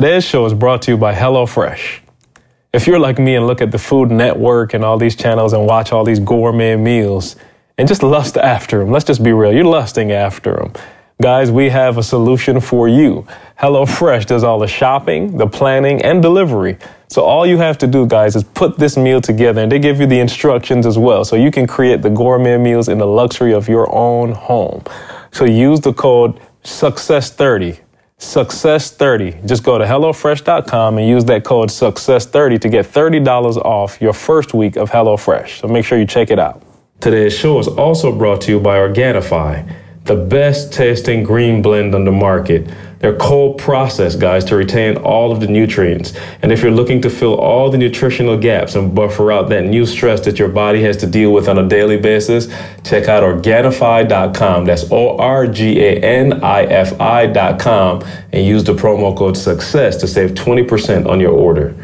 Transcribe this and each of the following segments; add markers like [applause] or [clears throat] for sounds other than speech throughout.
Today's show is brought to you by HelloFresh. If you're like me and look at the Food Network and all these channels and watch all these gourmet meals and just lust after them, let's just be real, you're lusting after them. Guys, we have a solution for you. HelloFresh does all the shopping, the planning, and delivery. So all you have to do, guys, is put this meal together and they give you the instructions as well. So you can create the gourmet meals in the luxury of your own home. So use the code SUCCESS30. Success30. Just go to HelloFresh.com and use that code Success30 to get $30 off your first week of HelloFresh. So make sure you check it out. Today's show is also brought to you by Organifi the best tasting green blend on the market. They're cold processed, guys, to retain all of the nutrients. And if you're looking to fill all the nutritional gaps and buffer out that new stress that your body has to deal with on a daily basis, check out Organifi.com. That's O R G A N I F I.com and use the promo code SUCCESS to save 20% on your order.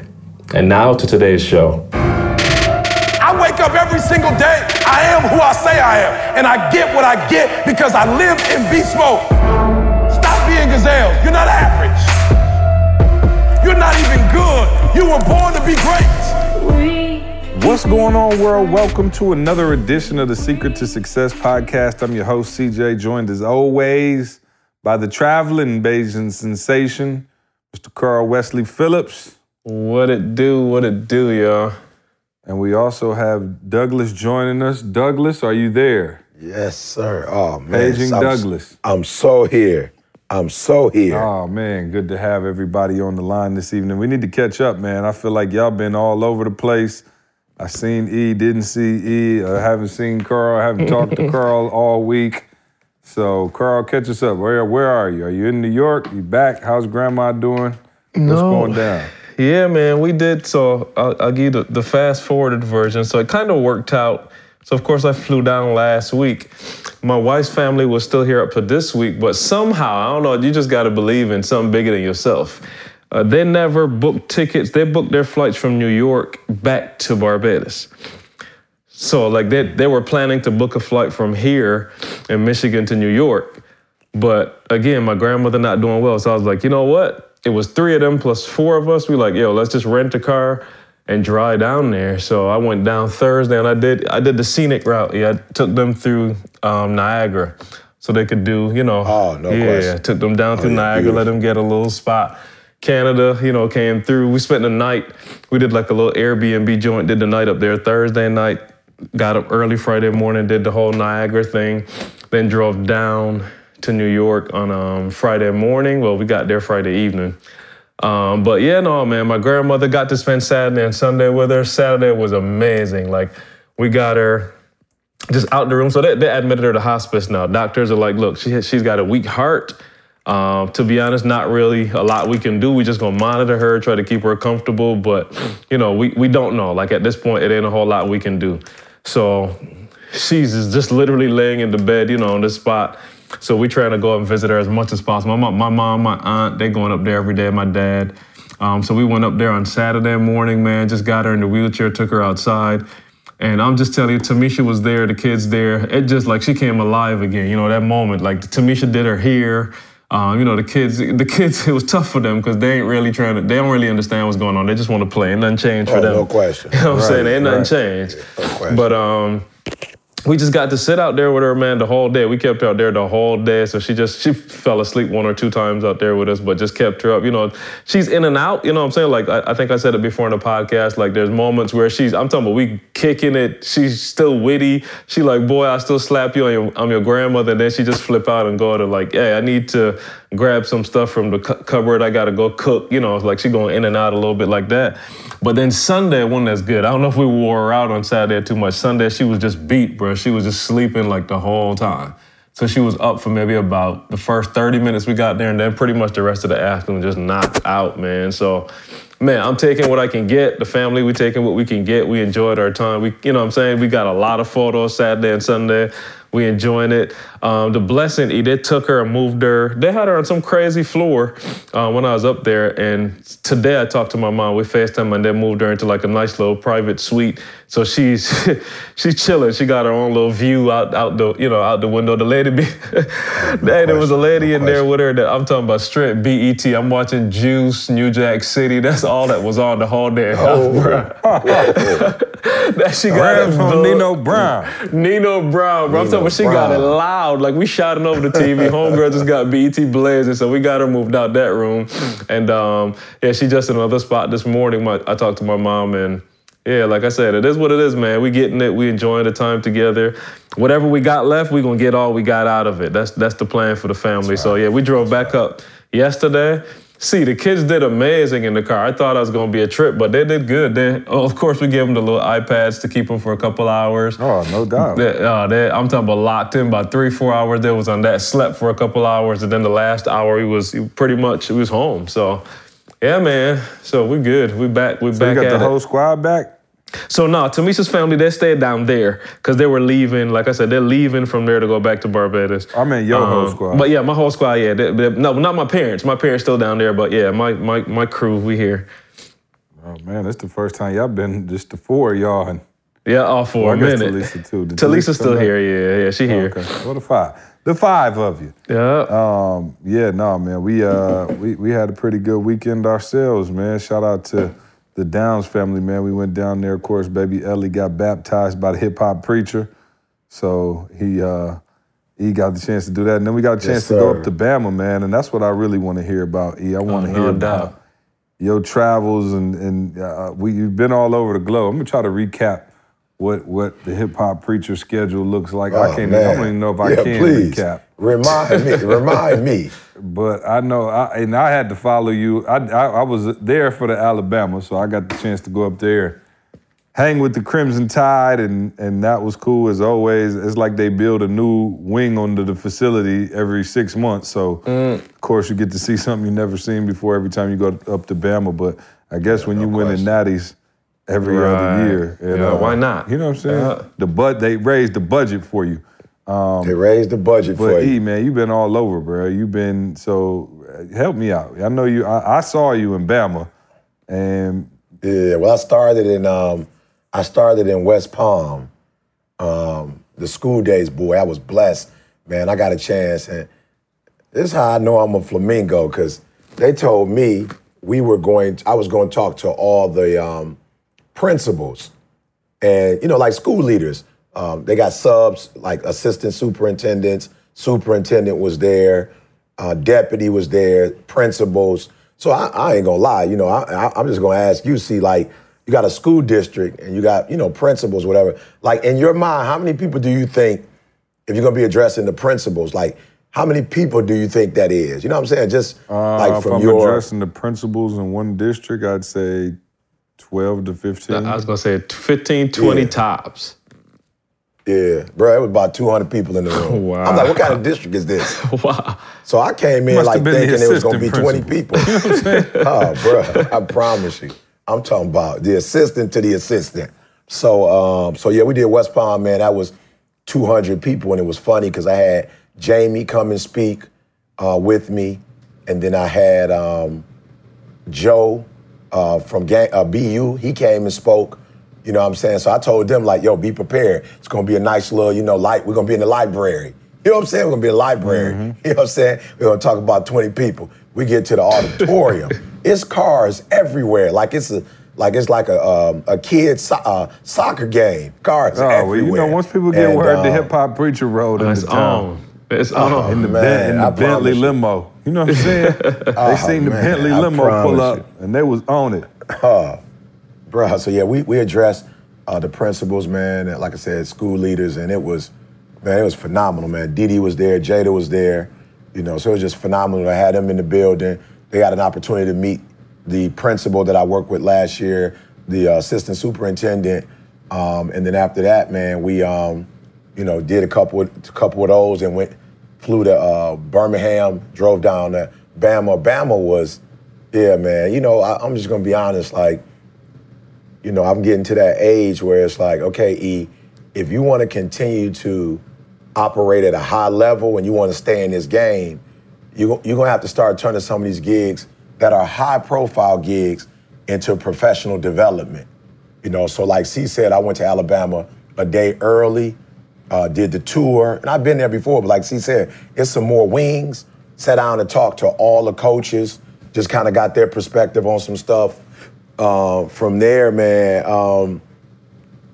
And now to today's show. I wake up every single day. I am who I say I am. And I get what I get because I live in beast mode. Stop. You're not average. You're not even good. You were born to be great. What's going on, world? Welcome to another edition of the Secret to Success podcast. I'm your host, CJ, joined as always by the traveling Bajan sensation, Mr. Carl Wesley Phillips. What it do, what it do, y'all. And we also have Douglas joining us. Douglas, are you there? Yes, sir. Oh man, Paging I'm, Douglas. I'm so here. I'm so here. Oh man, good to have everybody on the line this evening. We need to catch up, man. I feel like y'all been all over the place. I seen E, didn't see E. I haven't seen Carl. I haven't talked to [laughs] Carl all week. So Carl, catch us up. Where where are you? Are you in New York? You back? How's Grandma doing? What's going down? Yeah, man, we did. So I'll, I'll give you the, the fast forwarded version. So it kind of worked out. So of course I flew down last week. My wife's family was still here up to this week, but somehow I don't know. You just got to believe in something bigger than yourself. Uh, they never booked tickets. They booked their flights from New York back to Barbados. So like they they were planning to book a flight from here in Michigan to New York. But again, my grandmother not doing well. So I was like, you know what? It was three of them plus four of us. We like, yo, let's just rent a car and dry down there. So I went down Thursday and I did I did the scenic route. Yeah, I took them through um, Niagara. So they could do, you know. Oh, no yeah, question. took them down through yeah, Niagara, let them get a little spot. Canada, you know, came through. We spent the night. We did like a little Airbnb joint, did the night up there Thursday night. Got up early Friday morning, did the whole Niagara thing, then drove down to New York on um, Friday morning. Well, we got there Friday evening. Um, but yeah, no, man, my grandmother got to spend Saturday and Sunday with her. Saturday was amazing. Like, we got her just out the room. So they, they admitted her to hospice now. Doctors are like, look, she has, she's got a weak heart. Um, to be honest, not really a lot we can do. We just gonna monitor her, try to keep her comfortable. But you know, we we don't know. Like at this point, it ain't a whole lot we can do. So she's just literally laying in the bed, you know, on this spot. So we trying to go up and visit her as much as possible. My, my mom, my aunt, they going up there every day. My dad. Um, so we went up there on Saturday morning, man. Just got her in the wheelchair, took her outside. And I'm just telling you, Tamisha was there, the kids there. It just like she came alive again. You know that moment, like Tamisha did her hair. Um, you know the kids, the kids. [laughs] It was tough for them because they ain't really trying to. They don't really understand what's going on. They just want to play. Ain't nothing changed for Oh, them. no question. [laughs] You know what I'm saying? Ain't nothing right. changed. No question. But um, we just got to sit out there with her, man, the whole day. We kept her out there the whole day. So she just she fell asleep one or two times out there with us, but just kept her up. You know, she's in and out. You know what I'm saying? Like I, I think I said it before in the podcast. Like there's moments where she's I'm talking about we kicking it. She's still witty. She like, boy, I still slap you. on your, I'm your grandmother. And then she just flip out and go to like, hey, I need to grab some stuff from the cu- cupboard. I gotta go cook. You know, it's like she going in and out a little bit like that. But then Sunday, one that's good. I don't know if we wore her out on Saturday too much. Sunday, she was just beat, bro. She was just sleeping like the whole time. So she was up for maybe about the first 30 minutes we got there, and then pretty much the rest of the afternoon just knocked out, man. So, man, I'm taking what I can get. The family, we taking what we can get. We enjoyed our time. We, you know what I'm saying? We got a lot of photos Saturday and Sunday. We enjoying it. Um, the blessing, they took her and moved her. They had her on some crazy floor uh, when I was up there. And today I talked to my mom. We FaceTime and they moved her into like a nice little private suite. So she's [laughs] she's chilling. She got her own little view out out the you know out the window. The lady, be, [laughs] hey, there was a lady in there with her that I'm talking about straight BET. I'm watching Juice, New Jack City. That's all that was on the whole day. Oh. [laughs] that she got Rams from. Nino Brown. Nino Brown, bro. I'm talking about she got it loud. Like we shouting over the TV. [laughs] Homegirl just got BET blazing, so we got her moved out that room. And um, yeah, she just in another spot this morning. My, I talked to my mom and yeah, like I said, it is what it is, man. We getting it. We enjoying the time together. Whatever we got left, we gonna get all we got out of it. That's that's the plan for the family. So yeah, we drove back up yesterday. See, the kids did amazing in the car. I thought I was gonna be a trip, but they did good. They, oh, of course, we gave them the little iPads to keep them for a couple hours. Oh, no doubt. They, uh, they, I'm talking about locked in about three, four hours. They was on that, slept for a couple hours, and then the last hour he was he pretty much he was home. So, yeah, man. So we're good. We back. We So back you got the it. whole squad back? So now, Tamisha's family they stayed down there because they were leaving. Like I said, they're leaving from there to go back to Barbados. I mean, your whole Um, squad. But yeah, my whole squad. Yeah, they- they- no, not my parents. My parents still down there, but yeah, my my my crew. We here. Oh man, that's the first time y'all been just the four of y'all. And Yeah, all four. well, I guess minute. Talisa too. Did Talisa's Talisa still here. Yeah, yeah, she here. back? Okay. Well, the five, the five of you. Yeah. Um, yeah, no, man. We uh we, we had a pretty good weekend ourselves, man. Shout out to the Downs family, man. We went down there, of course, baby Ellie got baptized by the hip hop preacher. So he uh he got the chance to do that. And then we got a chance to go up to Bama, man. And that's what I really want to hear about. E. I want to Oh, no hear doubt. about your travels and and uh, we you've been all over the globe. I'm gonna try to recap what what the hip hop preacher schedule looks like. I Oh, can't. man. I don't even know if I yeah, can please. recap. Remind me. [laughs] Remind me. But I know, I, and I had to follow you. I, I I was there for the Alabama, so I got the chance to go up there, hang with the Crimson Tide, and and that was cool as always. It's like they build a new wing onto the facility every six months, so mm. of course you get to see something you never seen before every time you go up to Bama. But I guess when you win in natties every Right. other year, and, Yeah, why not? You know what I'm saying? Yeah. The bud they raised the budget for you. They raised the budget for But you. E man, you've been all over, bro. You've been so uh, help me out. I know you. I, I saw you in Bama, and Yeah, well, I started in um, I started in West Palm. Um, the school days, boy, I was blessed, man. I got a chance, and this is how I know I'm a flamingo because they told me we were going. I was going to talk to all the um, principals, and you know, like school leaders. Um, they got subs, like assistant superintendents. Superintendent was there, uh, deputy was there, principals. So I, I ain't gonna lie, you know, I, I, I'm just gonna ask you. See, like, you got a school district and you got, you know, principals, whatever. Like, in your mind, how many people do you think, if you're gonna be addressing the principals, like, how many people do you think that is? You know what I'm saying? Just uh, like if I'm your addressing the principals in one district, I'd say twelve to fifteen. I was gonna say 15, 20 Yeah. tops. Yeah, bro, it was about 200 people in the [laughs] room. Wow. I'm like, what kind of district is this? [laughs] Wow. So I came in Must like have been the thinking it was gonna be assistant 20 people. [laughs] oh, bro, I promise you. I'm talking about the assistant to the assistant. So, um, so yeah, we did West Palm, man. That was 200 people, and it was funny because I had Jamie come and speak uh, with me, and then I had um, Joe uh, from gang, uh, BU. He came and spoke. You know what I'm saying? So I told them like, yo, be prepared. It's gonna be a nice little, you know, light. We're gonna be in the library. You know what I'm saying? We're gonna be in the library. [laughs] You know what I'm saying? We're gonna talk about 20 people. We get to the auditorium. [laughs] it's cars everywhere. Like it's a like it's like a um, a kid so- uh, soccer game. Cars oh, everywhere. well, you know, once people get And, word the um, hip hop preacher road in It's the town. on. It's In on. the, man, in the Bentley you. limo. You know what I'm saying? [laughs] they seen the man, Bentley limo pull up and they was on it. [laughs] Bruh, so yeah, we, we addressed uh, the principals, man, and like I said, school leaders, and it was, man, it was phenomenal, man. Didi was there, Jada was there, you know, so it was just phenomenal. I had them in the building. They got an opportunity to meet the principal that I worked with last year, the uh, assistant superintendent, um, and then after that, man, we, um, you know, did a couple of, couple of those and went, flew to uh, Birmingham, drove down to Bama. Bama was, yeah, man. You know, I, I'm just gonna be honest, like you know, I'm getting to that age where it's like, okay, E, if you want to continue to operate at a high level and you want to stay in this game, you, you're to have to start turning some of these gigs that are high profile gigs into professional development. You know, so like C said, I went to Alabama a day early, uh, did the tour, and I've been there before, but like she said, it's some more wings. Sat down and talked to all the coaches, just kind of got their perspective on some stuff. Uh, from there, man, um,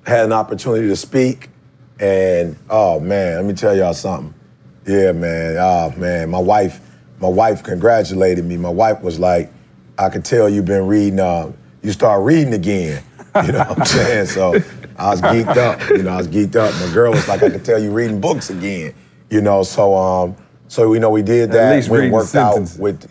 had an opportunity to speak, and oh man, let me tell y'all something. Yeah, man, oh man, my wife, my wife congratulated me. My wife was like, I could tell you've been reading. Uh, you start reading again. [laughs] You know what I'm saying? So I was geeked up. You know, I was geeked up. My girl was like, I could tell you reading books again. You know, so um, so you know we did that. At least we worked out with.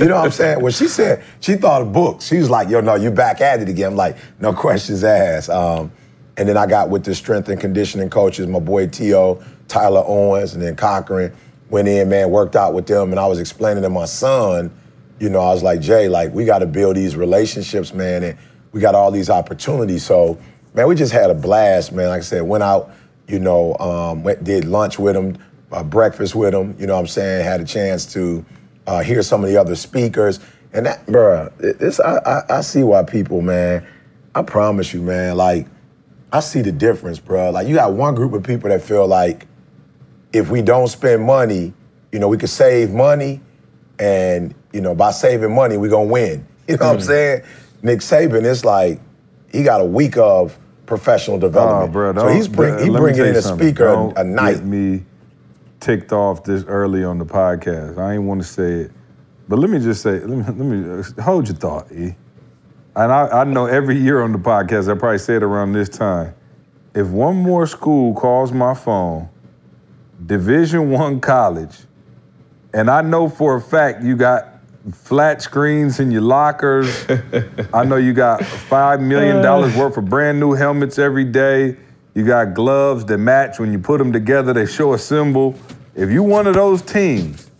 You know what I'm saying? When she said she thought of books, she was like, "Yo, no, you back at it again." I'm like, "No questions asked." Um, and then I got with the strength and conditioning coaches, my boy T.O., Tyler Owens, and then Cochran. Went in, man, worked out with them, and I was explaining to my son, you know, I was like, Jay, like, we got to build these relationships, man, and we got all these opportunities. So, man, we just had a blast, man. Like I said, went out, you know, um, went, did lunch with them, uh, breakfast with them, you know what I'm saying? Had a chance to uh, hear some of the other speakers. And that, bruh, this, I, I, I see why people, man, I promise you, man, like, I see the difference, bruh. Like, you got one group of people that feel like if we don't spend money, you know, we could save money, and you know, by saving money, we're gonna win. [laughs] You know what I'm saying? Nick Saban, it's like he got a week of professional development. bro, so he's bring, he bringing in a speaker Don't a, a night. Get me ticked off this early on the podcast. I ain't want to say it, but let me just say, let me, let me uh, hold your thought, E. And I, I know every year on the podcast, I probably say it around this time. If one more school calls my phone, Division One college, and I know for a fact you got flat screens in your lockers. I know you got five million uh. dollars worth of brand new helmets every day. You got gloves that match when you put them together. They show a symbol. If you one of those teams,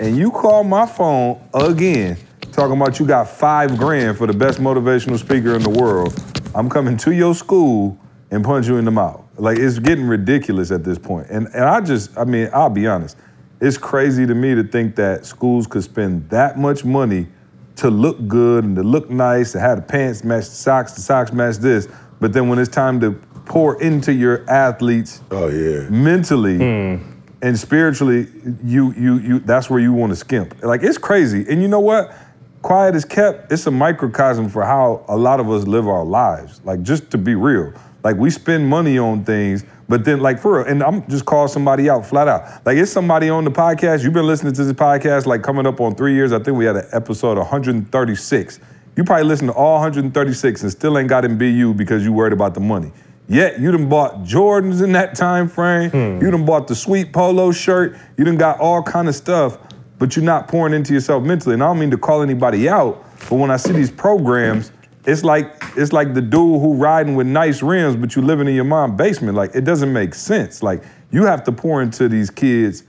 and you call my phone again, talking about you got five grand for the best motivational speaker in the world, I'm coming to your school and punch you in the mouth. Like it's getting ridiculous at this point. And and I just, I mean, I'll be honest. It's crazy to me to think that schools could spend that much money to look good and to look nice, to have the pants match the socks, the socks match this. But then when it's time to pour into your athletes oh yeah. mentally hmm. and spiritually, you you you that's where you want to skimp. Like it's crazy. And you know what? Quiet is kept. It's a microcosm for how a lot of us live our lives. Like just to be real. Like we spend money on things, but then like for real, and I'm just call somebody out flat out. Like it's somebody on the podcast. You've been listening to this podcast like coming up on three years. I think we had an episode 136. You probably listened to all 136 and still ain't got in BU because you worried about the money. Yet you done bought Jordans in that time frame. Hmm. You done bought the sweet polo shirt. You done got all kind of stuff, but you're not pouring into yourself mentally. And I don't mean to call anybody out, but when I see these programs, it's like it's like the dude who riding with nice rims, but you living in your mom's basement. Like it doesn't make sense. Like you have to pour into these kids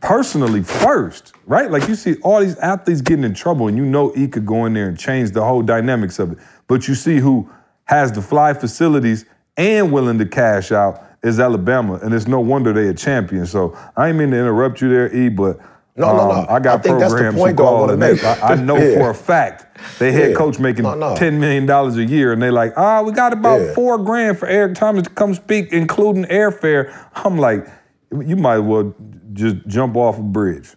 personally first, right? Like you see all these athletes getting in trouble, and you know E could go in there and change the whole dynamics of it. But you see who has the fly facilities and willing to cash out is Alabama, and it's no wonder they a champion. So I ain't mean to interrupt you there, E, but No, no, um, no. I got I think that's the programs point who though I wanna and make. I, I know Yeah. for a fact they head Yeah. coach making No, no. ten million dollars a year, and they like, ah, we got about Yeah. four grand for Eric Thomas to come speak, including airfare. I'm like, you might as well just jump off a bridge.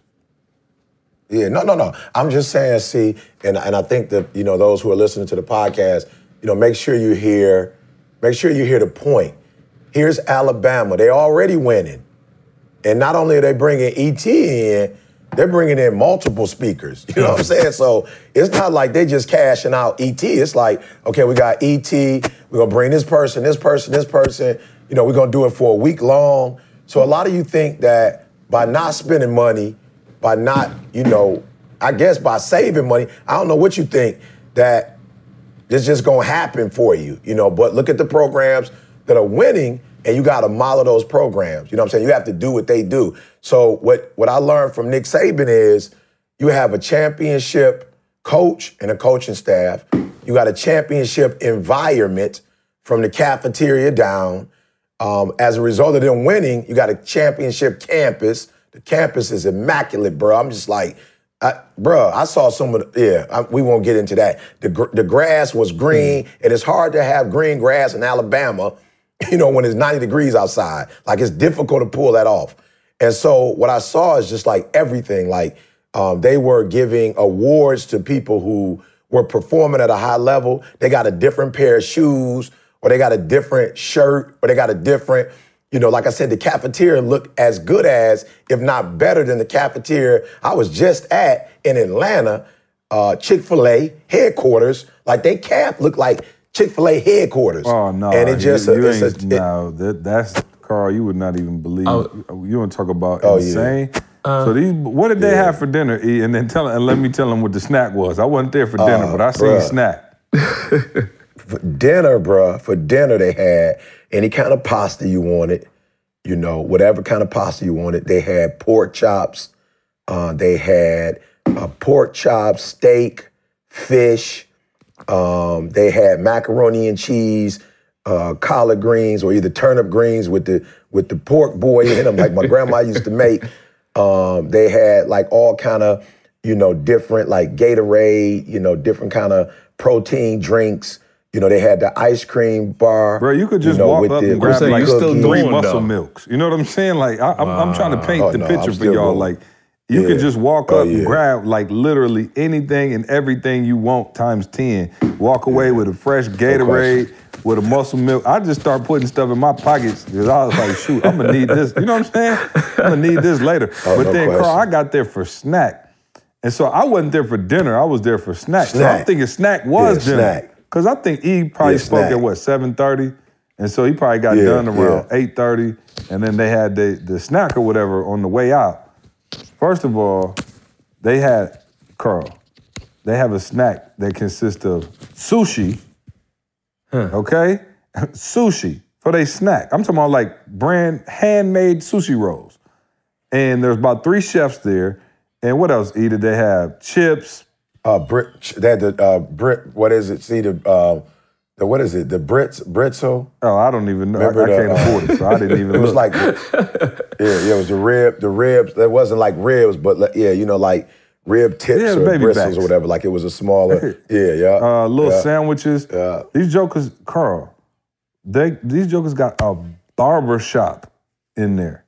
Yeah, no, no, no. I'm just saying, see, and and I think that you know those who are listening to the podcast, you know, make sure you hear, make sure you hear the point. Here's Alabama. They already winning, and not only are they bringing ET in, they're bringing in multiple speakers. You know what I'm saying? So it's not like they just cashing out ET. It's like, okay, we got ET. We're gonna bring this person, this person, this person. You know, we're gonna do it for a week long. So a lot of you think that by not spending money, by not, you know, I guess by saving money, I don't know what you think that it's just gonna happen for you, you know. But look at the programs that are winning, and you gotta model those programs. You know what I'm saying? You have to do what they do. So what what I learned from Nick Saban is you have a championship coach and a coaching staff. You got a championship environment from the cafeteria down. Um, as a result of them winning, you got a championship campus. The campus is immaculate, bro. I'm just like, I, bro, I saw some of the, yeah, I, we won't get into that. The, gr- the grass was green, Mm. and it's hard to have green grass in Alabama, [laughs] you know, when it's 90 degrees outside. Like, it's difficult to pull that off. And so, what I saw is just like everything. Like, um, they were giving awards to people who were performing at a high level. They got a different pair of shoes, or they got a different shirt, or they got a different, you know, like I said, the cafeteria looked as good as, if not better than the cafeteria I was just at in Atlanta, uh, Chick fil A headquarters. Like they cap looked like Chick fil A headquarters. Oh no! And it just, you, you it's ain't, a, it- no, that, that's Carl. You would not even believe. you want to talk about Oh, yeah. insane? so these, what did they Yeah. have for dinner? E? And then tell and let me tell them what the snack was. I wasn't there for dinner, Uh, but I seen bruh. snack. [laughs] for dinner, bruh, for dinner they had any kind of pasta you wanted, you know, whatever kind of pasta you wanted. They had pork chops, uh, they had uh, pork chops, steak, fish. Um, they had macaroni and cheese, uh, collard greens, or either turnip greens with the with the pork boy in them, like my grandma used to make. Um, they had like all kind of, you know, different like Gatorade, you know, different kind of protein drinks. You know, they had the ice cream bar. Bro, you could just know, walk with up the- and grab like you still three doing, muscle though. milks. You know what I'm saying? Like I, I'm, I'm trying to paint Oh, the no, picture for y'all. going. Like you Yeah. could just walk Oh, up and grab like literally anything and everything you want times ten. Walk away with a fresh Gatorade. With a muscle milk, I just start putting stuff in my pockets because I was like, "Shoot, I'm gonna need this." You know what I'm saying? I'm gonna need this later. Oh, but no then, Carl. I got there for snack, and so I wasn't there for dinner. I was there for snack. So I'm Snack. thinking snack was Yeah, dinner. Cause I think E probably Yeah, spoke at snack. what seven thirty, and so he probably got Yeah, done around yeah. eight thirty, and then they had the the snack or whatever on the way out. First of all, they had Carl. They have a snack that consists of sushi. Okay, [laughs] sushi for their snack. I'm talking about like brand handmade sushi rolls, and there's about three chefs there. And what else? Either they have chips? uh, Brit, they had the uh, Brit. What is it? See the uh, the what is it? The Brits Britzel. Oh, I don't even know. I, Remember I the, can't uh, afford it, so I didn't [laughs] even. It was look. like, yeah, yeah, it was the rib, the ribs. It wasn't like ribs, but like, yeah, you know, like rib tips Yeah, or baby bristles backs. or whatever. Like it was a smaller, [laughs] yeah, yeah. uh, little yeah. sandwiches. Yeah. These jokers, Carl, they these jokers got a barber shop in there.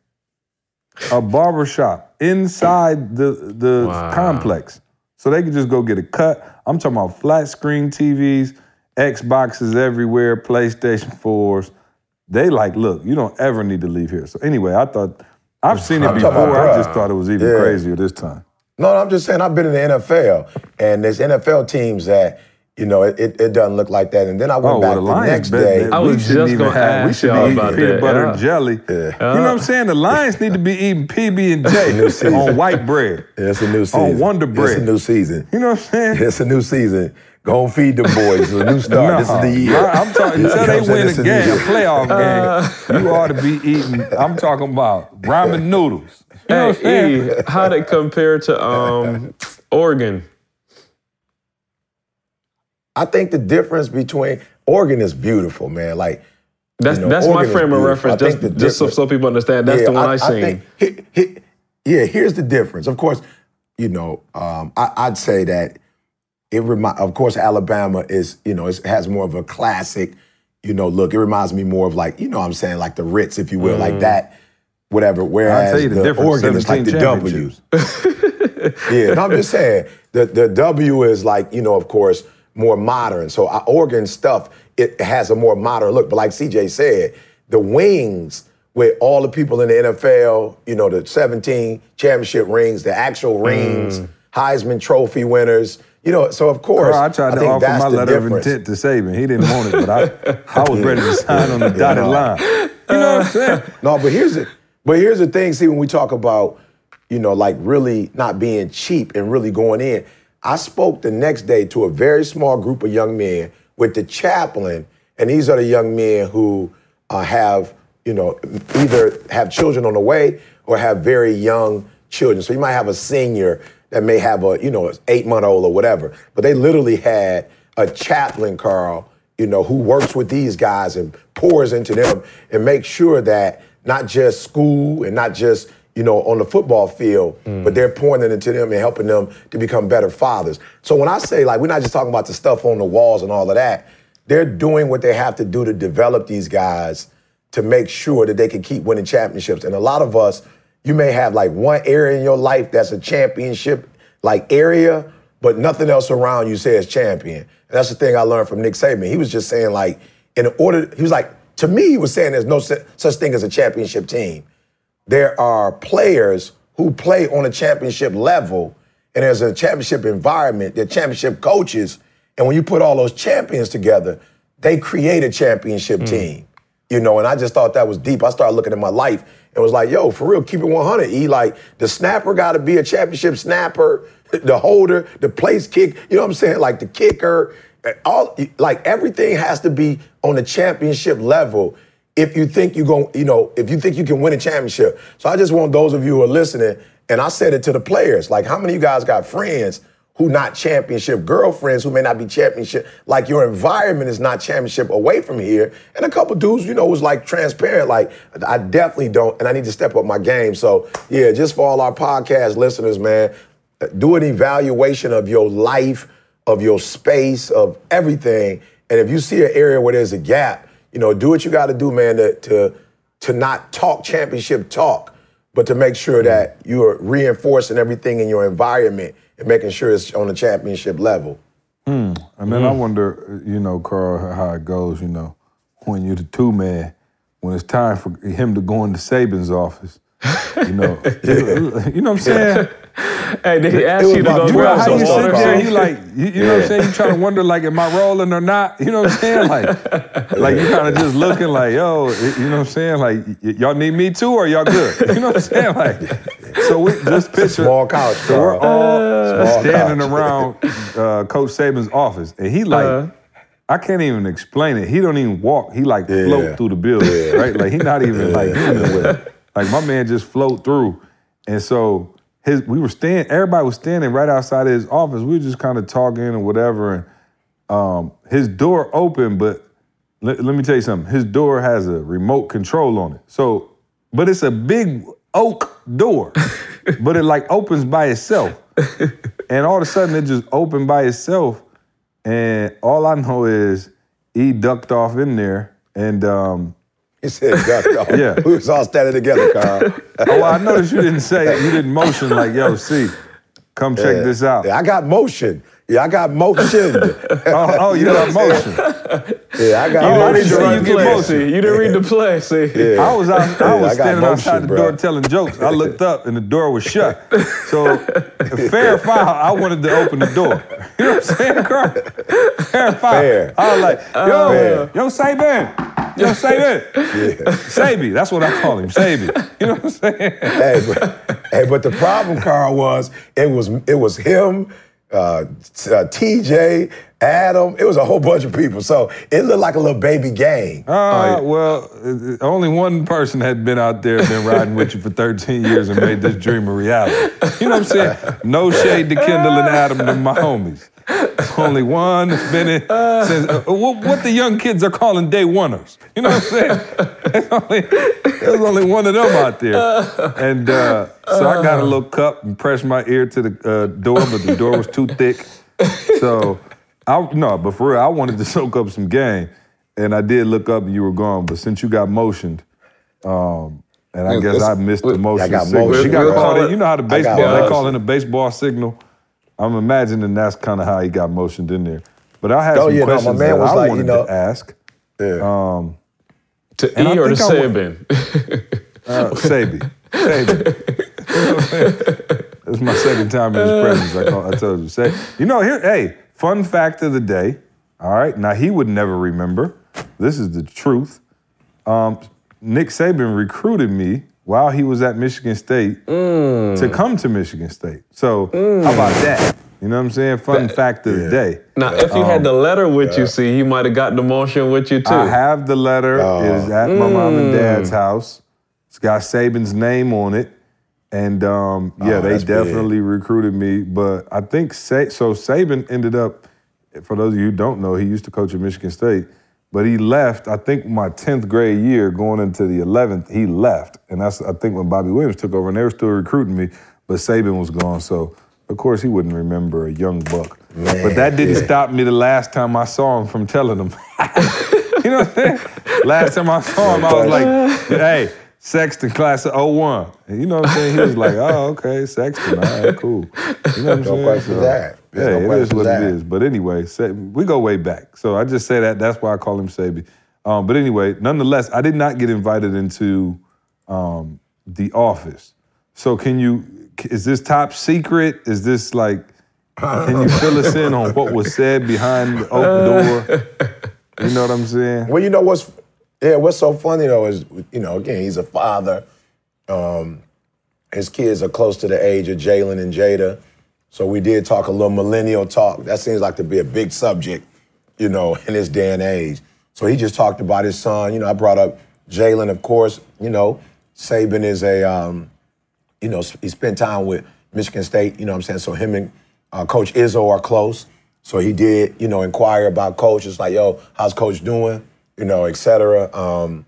A barber shop inside the the Wow. complex. So they can just go get a cut. I'm talking about flat screen TVs, Xboxes everywhere, PlayStation 4s. They like, look, you don't ever need to leave here. So anyway, I thought I've seen it I'm before. about, I bruh. just thought it was even Yeah. crazier this time. No, I'm just saying I've been in the NFL, and there's NFL teams that you know it, it, it doesn't look like that. And then I went Oh, back well, the the Lions next bet- day. bet- I we was shouldn't just even gonna have- we ask should y'all be eating about peanut that. butter Yeah. and jelly. You know what I'm saying? The Lions need to be eating PB and J season. on white bread. It's a new season. On Wonder Bread. It's a new season. You know what I'm saying? It's a new season. Go and feed the boys. It's a new start. [laughs] this is the year. I- I'm talking [laughs] You until they what I'm saying? win This a is game, a playoff [laughs] game. You ought to be eating. I'm talking about ramen noodles. You know what I'm saying? Hey, E, how they compare to um, Oregon? I think the difference between Oregon is beautiful, man. Like That's You know, that's my Oregon is frame of reference. Just just so, so people understand. That's the one I, seen. think, he- he- yeah, here's the difference. Of course, you know, um, I, I'd say that it remind. Of course, Alabama is you know it has more of a classic, you know, look. It reminds me more of like you know what I'm saying like the Ritz, if you will, like that. Whatever. Whereas tell you the the Oregon is like the 17 W. [laughs] Yeah, no, I'm just saying the the W is like you know, of course, more modern. So uh, Oregon stuff it has a more modern look. But like CJ said, the wings with all the people in the NFL, you know, the 17 championship rings, the actual rings, Heisman Trophy winners. You know, so of course, Bro, I tried to offer my letter difference. of intent to Saban. He didn't want it, but I, I was [laughs] ready to sign on the dotted no. line. You know what I'm saying? [laughs] No, but here's it. But here's the thing. See, when we talk about, you know, like really not being cheap and really going in, I spoke the next day to a very small group of young men with the chaplain, and these are the young men who uh, have, you know, either have children on the way or have very young children. So you might have a senior that may have a, you know, eight month old or whatever, but they literally had a chaplain, Carl, you know, who works with these guys and pours into them and makes sure that not just school and not just you know, on the football field, mm. but they're pouring it into them and helping them to become better fathers. So when I say like we're not just talking about the stuff on the walls and all of that, they're doing what they have to do to develop these guys to make sure that they can keep winning championships. And a lot of us, you may have like one area in your life that's a championship like area, but nothing else around you says champion. And that's the thing I learned from Nick Saban. He was just saying like, in order, he was like, to me, he was saying there's no such thing as a championship team there are players who play on a championship level, and there's a championship environment, they're championship coaches, and when you put all those champions together, they create a championship hmm. team. You know, and I just thought that was deep. I started looking at my life and was like, yo, for real, keep it 100. E, like, the snapper got to be a championship snapper, [laughs] the holder, the place kick, you know what I'm saying? Like, the kicker, all, like, everything has to be on the championship level if you think you're going, you know, if you think you can win a championship. So I just want those of you who are listening, and I said it to the players, like, how many of you guys got friends who not championship, girlfriends who may not be championship, like your environment is not championship away from here. And a couple dudes, you know, was like transparent, like, I definitely don't, and I need to step up my game. So yeah, just for all our podcast listeners, man, do an evaluation of your life, of your space, of everything. And if you see an area where there's a gap, you know, do what you got to do, man, to, to to not talk championship talk, but to make sure mm-hmm. that you are reinforcing everything in your environment and making sure it's on the championship level. Hmm. And then I wonder, you know, Carl, how it goes, you know, when you're the two man, when it's time for him to go into Saban's office, you know, [laughs] you know what I'm saying? Hey, did he ask you to go grab some water? there, you like, you, you know what I'm saying? You trying to wonder, like, am I rolling or not? You know what I'm saying? Like, [laughs] like you kind of just looking like, yo, you know what I'm saying? Like, y'all need me too, or y'all good? You know what I'm saying? Like, so we just picture. Small couch, So we're all standing couch. around uh, Coach Saban's office, and he like. Uh-huh. I can't even explain it. He don't even walk. He like Yeah. float through the building, right? Like he not even like human with it. Like my man just float through. And so his we were standing, everybody was standing right outside of his office. We were just kind of talking and whatever. And um, his door opened, but let, let me tell you something. His door has a remote control on it. So, but it's a big oak door, [laughs] but it like opens by itself. And all of a sudden it just opened by itself. And all I know is he ducked off in there. And um, [laughs] He said, duck off. Yeah. We was all standing together, Carl. [laughs] oh, well, I noticed you didn't say you didn't motion like, yo, see, come check this out. Yeah, I got motion. Yeah, I got motion. [laughs] Oh, oh, you got motion. yeah, I got You didn't didn't see motion. you read the get play. motion. See, you didn't read the play. See, Yeah. I was out, I Yeah, was I standing motion, outside the bro. door telling jokes. I looked up and the door was shut. So fair or foul, I wanted to open the door. You know what I'm saying, Carl? Fair or foul. Fair. I was like, yo, Fair. yo, Saban. Yo, Saban. Sabi, that's what I call him, Sabi. You know what I'm saying? hey, but, hey, but the problem, Carl, was it was it was him, uh, uh, TJ, Adam. It was a whole bunch of people. So it looked like a little baby gang. Uh, well, uh, only one person had been out there, been riding with you for 13 years and made this dream a reality. You know what I'm saying? No shade to Kendall and Adam and my homies. [laughs] Only one that's been in since uh, what, what the young kids are calling day oneers. You know what I'm saying? [laughs] There's only, there's only one of them out there. And uh, so I got a little cup and pressed my ear to the uh, door, but the door was too thick. So I no, but for real, I wanted to soak up some game, and I did look up and you were gone. But since you got motioned, um, and I guess I missed the motion I got signal. motion, She got called. You know how the baseball they call in a baseball signal. I'm imagining that's kind of how he got motioned in there. But I had Oh, some yeah, no, my questions man that was I like, you wanted know- to ask. Yeah. to And I E or to think I wa- Saban? Uh, Sabi. Sabi. [laughs] It's my second time in his presence. I, call, I told you. Say, you know, here, hey, fun fact of the day. All right, now he would never remember. This is the truth. Um, Nick Saban recruited me while he was at Michigan State to mm. come to Michigan State. So mm. how about that? You know what I'm saying? Fun fact of the day. Now, if you had the um, letter with you, see, he might have got the motion with you too. I have the letter. It is oh. at my mom and mm. dad's house. It's got Saban's name on it. And um, yeah, Oh, they that's big. definitely recruited me. But I think Sa- so. Saban ended up for those of you who don't know, he used to coach at Michigan State. But he left, I think my 10th grade year, going into the 11th, he left. And that's, I think, when Bobby Williams took over, and they were still recruiting me, but Saban was gone. So, of course, he wouldn't remember a young buck. Man, but that didn't yeah. stop me the last time I saw him from telling him. [laughs] you know what I'm saying? Last time I saw him, I was like, [laughs] hey, Sexton class of 01. And you know what I'm saying? He was like, oh, okay, Sexton, all right, cool. You know what I'm No saying? question So, that. Yeah, no it is what that. it is. But anyway, we go way back. So I just say that. That's why I call him Sabi. Um, but anyway, nonetheless, I did not get invited into um, the office. So can you? Is this top secret? Is this like? Can you fill us in on what was said behind the open door? [laughs] You know what I'm saying? Well, you know what's yeah, what's so funny though is you know again he's a father. Um, his kids are close to the age of Jalen and Jada, so we did talk a little millennial talk. That seems like to be a big subject, you know, [laughs] in this day and age. So he just talked about his son. You know, I brought up Jalen, of course. You know, Saban is a um, you know, he spent time with Michigan State, you know what I'm saying? So him and uh, Coach Izzo are close. So he did, you know, inquire about Coach. It's like, yo, how's Coach doing? You know, et cetera. Um,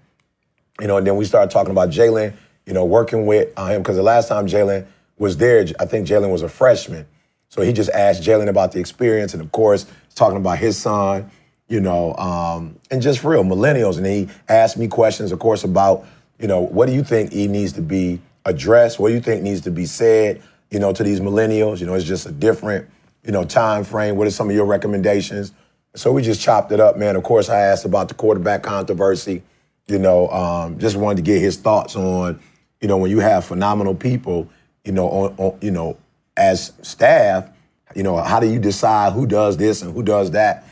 you know, and then we started talking about Jalen, you know, working with uh, him because the last time Jalen was there, I think Jalen was a freshman. So he just asked Jalen about the experience, and of course, talking about his son, you know, um, and just real millennials. And he asked me questions, of course, about, you know, what do you think he needs to be addressed? What do you think needs to be said, you know, to these millennials? You know, it's just a different, you know, time frame. What are some of your recommendations? So we just chopped it up, man. Of course, I asked about the quarterback controversy. You know, um, just wanted to get his thoughts on, you know, when you have phenomenal people, you know, on, on you know, as staff, you know, how do you decide who does this and who does that?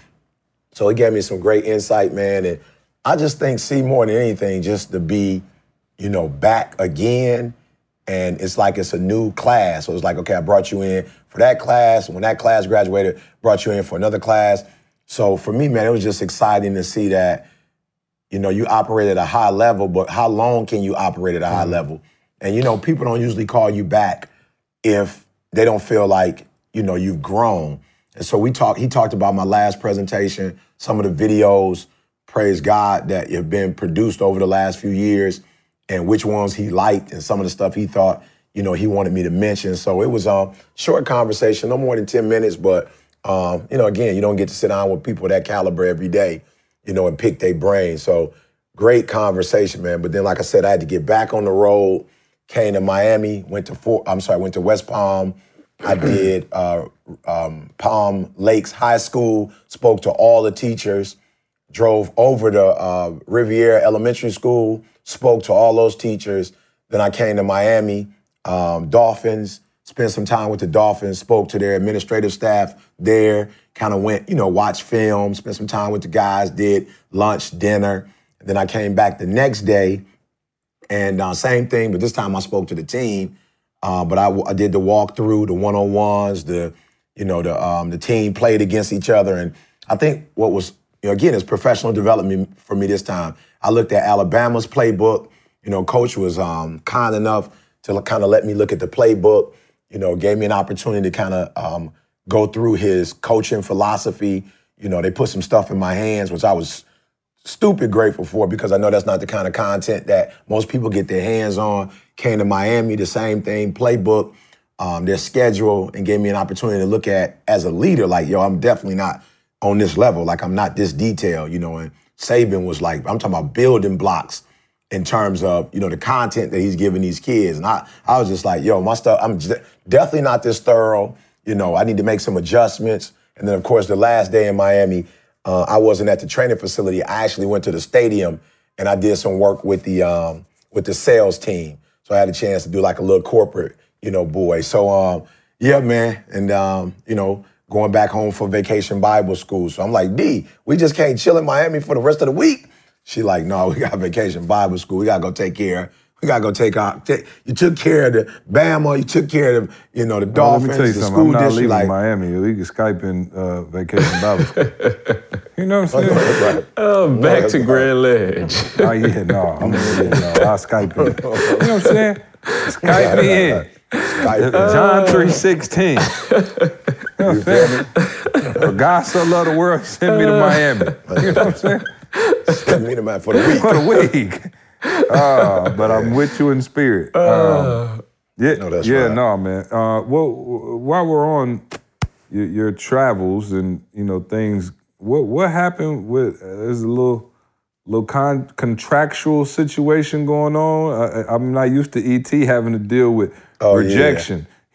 So he gave me some great insight, man. And I just think, see, more than anything, just to be, you know, back again. And it's like it's a new class. So it's like, okay, I brought you in for that class. When that class graduated, brought you in for another class. So for me, man, it was just exciting to see that, you know, you operate at a high level, but how long can you operate at a high mm-hmm. level? And you know, people don't usually call you back if they don't feel like, you know, you've grown. And so we talked, he talked about my last presentation, some of the videos, praise God, that have been produced over the last few years and which ones he liked and some of the stuff he thought, you know, he wanted me to mention. So it was a short conversation, no more than 10 minutes, but um, you know, again, you don't get to sit down with people that caliber every day, you know, and pick their brain. So great conversation, man. But then, like I said, I had to get back on the road, came to Miami, went to Fort, I'm sorry, went to West Palm. I [clears throat] did uh, um, Palm Lakes High School, spoke to all the teachers, drove over to uh, Riviera Elementary School, spoke to all those teachers. Then I came to Miami, um, Dolphins, spent some time with the Dolphins, spoke to their administrative staff there, kind of went, you know, watched film, spent some time with the guys, did lunch, dinner. Then I came back the next day, and uh, same thing, but this time I spoke to the team. Uh, but I, I did the walkthrough, the one on ones, the you know the um, the team played against each other, and I think what was you know, again is professional development for me this time. I looked at Alabama's playbook. You know, coach was um, kind enough to kind of let me look at the playbook. You know, gave me an opportunity to kind of um, go through his coaching philosophy. You know, they put some stuff in my hands, which I was stupid grateful for because I know that's not the kind of content that most people get their hands on. Came to Miami, the same thing, playbook, um, their schedule, and gave me an opportunity to look at as a leader, like, yo, I'm definitely not on this level. Like, I'm not this detail, you know. And Saban was like, I'm talking about building blocks in terms of, you know, the content that he's giving these kids. And I, I was just like, yo, my stuff, I'm definitely not this thorough. You know, I need to make some adjustments. And then, of course, the last day in Miami, uh, I wasn't at the training facility. I actually went to the stadium and I did some work with the um, with the sales team. So I had a chance to do like a little corporate, you know, boy. So um, yeah, man, and um, you know, going back home for vacation Bible school. So I'm like, D, we just can't chill in Miami for the rest of the week. She like, no, we got vacation Bible school. We gotta go take care. We gotta go take our. Take, you took care of the Bama. You took care of the, you know the Well, Dolphins, let me tell you the something. school I'm not district. leaving Like, Miami. We can Skype in uh, vacation Bible school. [laughs] you know what I'm saying? right. Oh, back that's to. Grand Ledge. [laughs] Oh yeah, no, I'm yeah, no, I'll Skype in. You know what I'm saying? Skype me in. Skype. John three sixteen. You know what I'm saying? God so loved the world, send me to Miami. You know what I'm saying? Me to man for the week. For the week. Uh, but I'm with you in spirit. Um, yeah, No, that's yeah, right. no, man. Uh, well, while we're on your, your travels and you know things, what what happened with? Uh, there's a little little con- contractual situation going on. I, I'm not used to ET having to deal with Oh, yeah.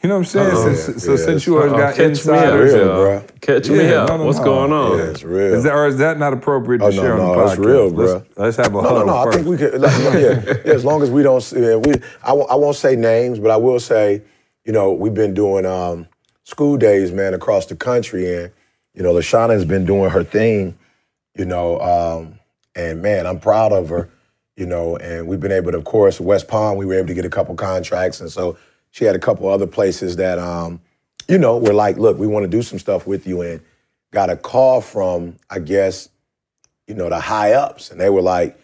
Rejection. You know what I'm saying? Oh, so yeah, so yeah, since you always got catch me out, insiders, real, y'all. bruh. Catch me Yeah, out. no, no, What's no. going on? Yeah, it's real. is that, or is that not appropriate to Oh, no, share on the podcast? it's real, let's, let's have a No, huddle no, no. I think we could. Like, yeah, yeah. As long as we don't, yeah, we. I, won't- I won't say names, but I will say, you know, we've been doing um, school days, man, across the country, and you know, Lashana has been doing her thing, you know, um, and man, I'm proud of her, you know, and we've been able to, of course, West Palm, we were able to get a couple contracts, and so she had a couple other places that, um, you know, were like, look, we want to do some stuff with you, and got a call from, I guess, you know, the high ups, and they were like,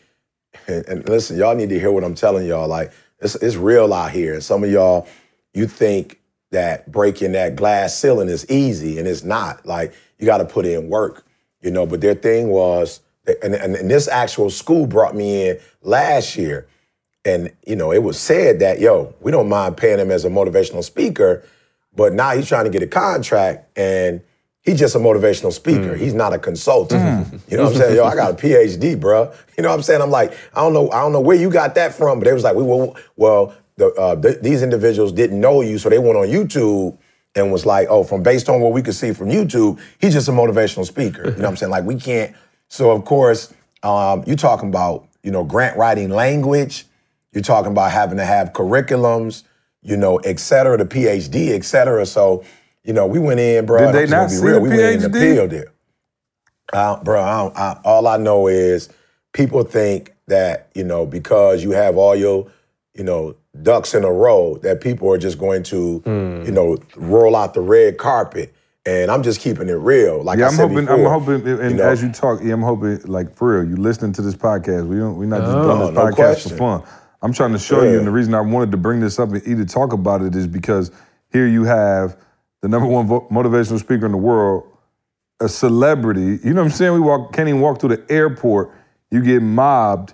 and, listen, y'all need to hear what I'm telling y'all. Like, it's, it's real out here. And some of y'all, you think that breaking that glass ceiling is easy, and it's not. Like, you got to put in work, you know. But their thing was, and, and, and this actual school brought me in last year, and you know, it was said that, yo, we don't mind paying him as a motivational speaker, but now he's trying to get a contract, and he's just a motivational speaker. He's not a consultant. [laughs] You know what I'm saying? Yo, I got a PhD, bro. You know what I'm saying? I'm like, I don't know, I don't know where you got that from, but they was like, we will, well, the, uh, th- these individuals didn't know you, so they went on YouTube and was like, oh, from based on what we could see from YouTube, he's just a motivational speaker. You know what I'm saying? Like we can't. So of course, um, you talking about you know grant writing language. You're talking about having to have curriculums, you know, et cetera, the PhD, et cetera. So, you know, we went in, bro. Did they I'm just gonna not see real. the We went in the PhD? field there. Uh, bro, I don't, I, all I know is people think that, you know, because you have all your, you know, ducks in a row, that people are just going to, Hmm. you know, roll out the red carpet. And I'm just keeping it real. Like Yeah, I I'm said hoping. before, I'm hoping, and you know, as you talk, yeah, I'm hoping, like for real, you listening to this podcast. We don't. We're not just doing this no podcast question. for fun. I'm trying to show you, and the reason I wanted to bring this up and either talk about it is because here you have the number one vo- motivational speaker in the world, a celebrity. You know what I'm saying? We walk, can't even walk through the airport. You get mobbed,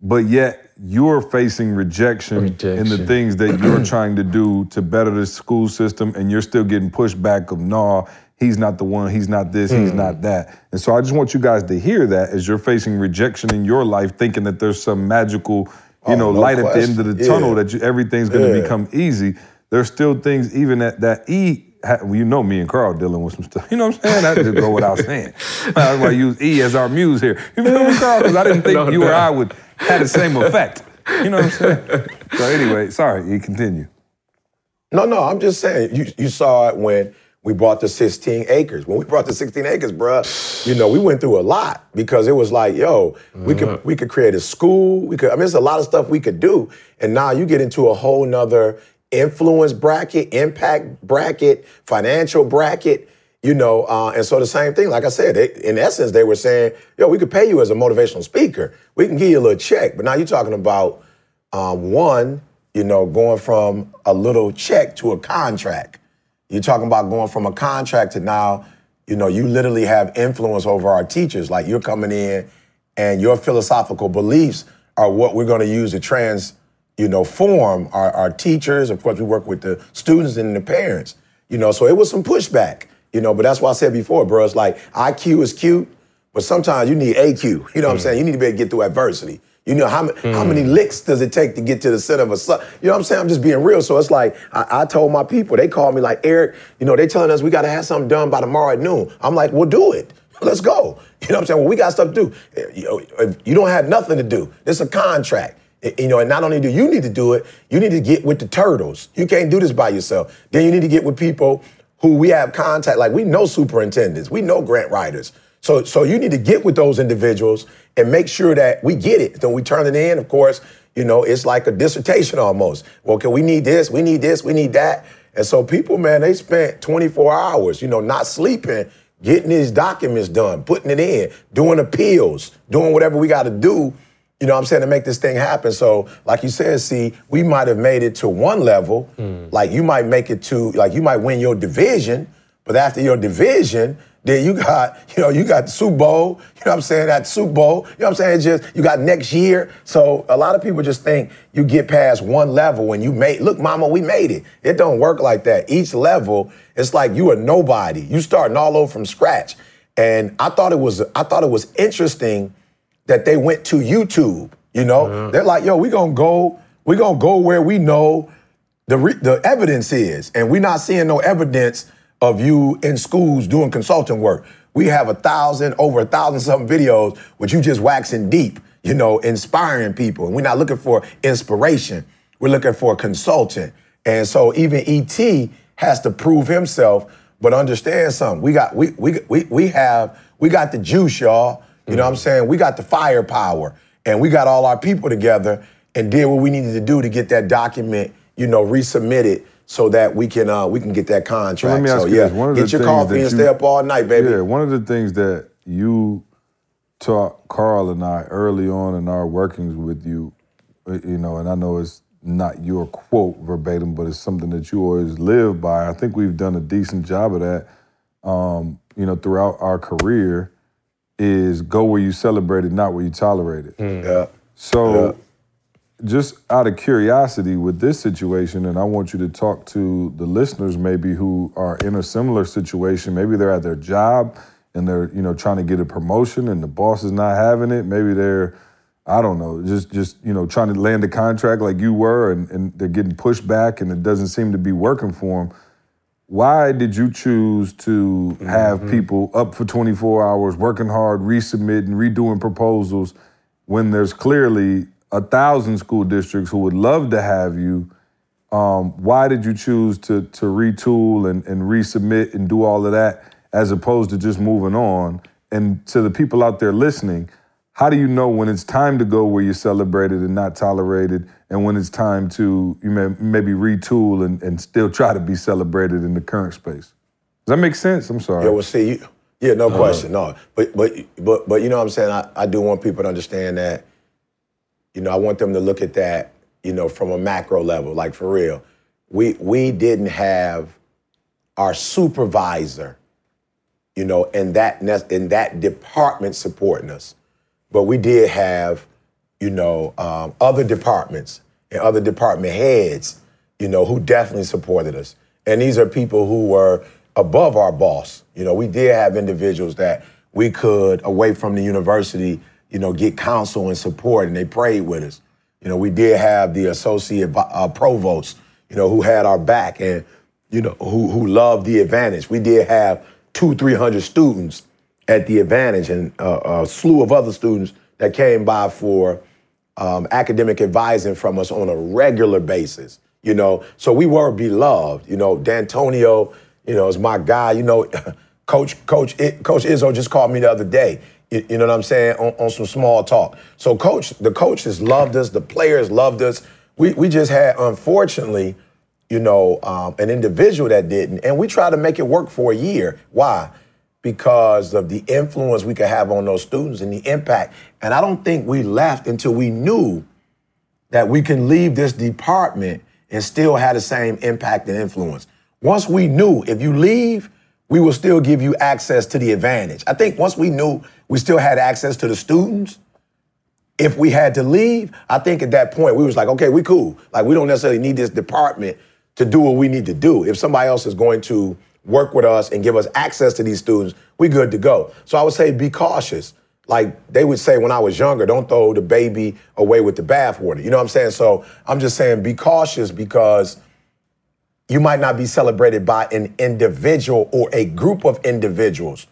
but yet you're facing rejection, in the things that you're [clears throat] trying to do to better the school system, and you're still getting pushback of no, he's not the one, he's not this, he's not mm. that. And so I just want you guys to hear that as you're facing rejection in your life, thinking that there's some magical, you Oh, know, no light at the end of the tunnel Yeah. that you, everything's going to Yeah. become easy. There's still things even that that E. ha- Well, you know me and Carl dealing with some stuff. You know what I'm saying? That just go without [laughs] saying. That's why I use E as our muse here. You feel me, Carl? Because I didn't think [laughs] No you or. I would have the same effect. You know what I'm saying? So anyway, sorry, you continue. No, no, I'm just saying. You you saw it when we brought the 16 acres. When we brought the 16 acres, bruh, you know, we went through a lot because it was like, yo, we could we could create a school. We could. I mean, there's a lot of stuff we could do. And now you get into a whole nother influence bracket, impact bracket, financial bracket. You know, uh, and so the same thing. Like I said, they, in essence, they were saying, yo, we could pay you as a motivational speaker. We can give you a little check. But now you're talking about um, one, you know, going from a little check to a contract. You're talking about going from a contract to now, you know, you literally have influence over our teachers. Like you're coming in and your philosophical beliefs are what we're going to use to trans, you know, form our, our teachers. Of course, we work with the students and the parents, you know, so it was some pushback, you know, but that's why I said before, bro, it's like IQ is cute, but sometimes you need AQ. You know what I'm mm. saying? You need to be able to get through adversity. You know, how, ma- how many licks does it take to get to the center of a sun? You know what I'm saying? I'm just being real. So it's like, I, I told my people, they called me like, Eric, you know, they telling us we got to have something done by tomorrow at noon. I'm like, we'll do it. Let's go. [laughs] You know what I'm saying? Well, we got stuff to do. Eh, You, you don't have nothing to do. This is a contract. Eh, You know, and not only do you need to do it, you need to get with the turtles. You can't do this by yourself. Then you need to get with people who we have contact. Like we know superintendents, we know grant writers. So, so you need to get with those individuals and make sure that we get it. Then we turn it in. Of course, you know it's like a dissertation almost. Well, okay, we need this, we need this, we need that. And so people, man, they spent 24 hours, you know, not sleeping, getting these documents done, putting it in, doing appeals, doing whatever we got to do. You know what I'm saying to make this thing happen. So, like you said, see, we might have made it to one level. Hmm. Like you might make it to, like you might win your division, but after your division, Then you got, [laughs] you know, you got the Super Bowl, you know what I'm saying, that Super Bowl, you know what I'm saying? Just you got next year. So a lot of people just think you get past one level and you made look, mama, we made it. It don't work like that. Each level, it's like you are nobody. You starting all over from scratch. And I thought it was I thought it was interesting that they went to YouTube. You know, mm-hmm. they're like, yo, we gonna go, we gonna go where we know the re- the evidence is, and we're not seeing no evidence of you in schools doing consulting work. We have a thousand, over a thousand something videos with you just waxing deep, you know, inspiring people. And we're not looking for inspiration. We're looking for a consultant. And so even ET has to prove himself, but understand something. We got we we we we have we got the juice, y'all. You know what I'm mm-hmm. saying? We got the firepower. And we got all our people together and did what we needed to do to get that document, you know, resubmitted so that we can uh, we can get that contract. So let me ask so you yeah, this. One of get the your things coffee that and you- stay up all night, baby. Yeah, one of the things that you taught Carl and I early on in our workings with you, uh, you know, and I know it's not your quote verbatim, but it's something that you always live by. I think we've done a decent job of that, um, you know, throughout our career. Is go where you celebrate it, not where you tolerate it. Yeah. So, just out of curiosity with this situation, and I want you to talk to the listeners maybe who are in a similar situation. Maybe they're at their job and they're you know trying to get a promotion, and the boss is not having it. Maybe they're I don't know, just just you know trying to land a contract like you were, and, and they're getting pushed back, and it doesn't seem to be working for them. Why did you choose to have mm-hmm. people up for 24 hours, working hard, resubmitting, redoing proposals, when there's clearly a thousand school districts who would love to have you? Um, why did you choose to to retool and, and resubmit and do all of that as opposed to just moving on? And to the people out there listening, how do you know when it's time to go where you're celebrated and not tolerated, and when it's time to you may maybe retool and, and still try to be celebrated in the current space? Does that make sense? I'm sorry. Yeah, well, see, you, yeah, no question, no. But but but but you know what I'm saying? I, I do want people to understand that, you know, I want them to look at that, you know, from a macro level, like for real. We we didn't have our supervisor, you know, in that in that department supporting us, but we did have, you know, um, other departments and other department heads, you know, who definitely supported us. And these are people who were above our boss. You know, we did have individuals that we could, away from the university, you know, get counsel and support, and they prayed with us. You know, we did have the associate uh, provost, you know, who had our back and, you know, who who loved the advantage. We did have two, three hundred students at the advantage, and uh, a slew of other students that came by for um, academic advising from us on a regular basis. You know, so we were beloved. You know, Dantonio, you know, is my guy. You know, [laughs] Coach Coach Coach Izzo just called me the other day. You, you know what I'm saying on, on some small talk. So coach, the coaches loved us. The players loved us. We we just had, unfortunately, you know, um, an individual that didn't, and we tried to make it work for a year. Why? Because of the influence we could have on those students and the impact. And I don't think we left until we knew that we can leave this department and still have the same impact and influence. Once we knew if you leave, we will still give you access to the advantage. I think once we knew we still had access to the students, if we had to leave, I think at that point we was like, okay, we cool. Like we don't necessarily need this department to do what we need to do. If somebody else is going to work with us and give us access to these students, we good to go. So I would say be cautious. Like they would say when I was younger, don't throw the baby away with the bathwater. You know what I'm saying? So I'm just saying be cautious because you might not be celebrated by an individual or a group of individuals.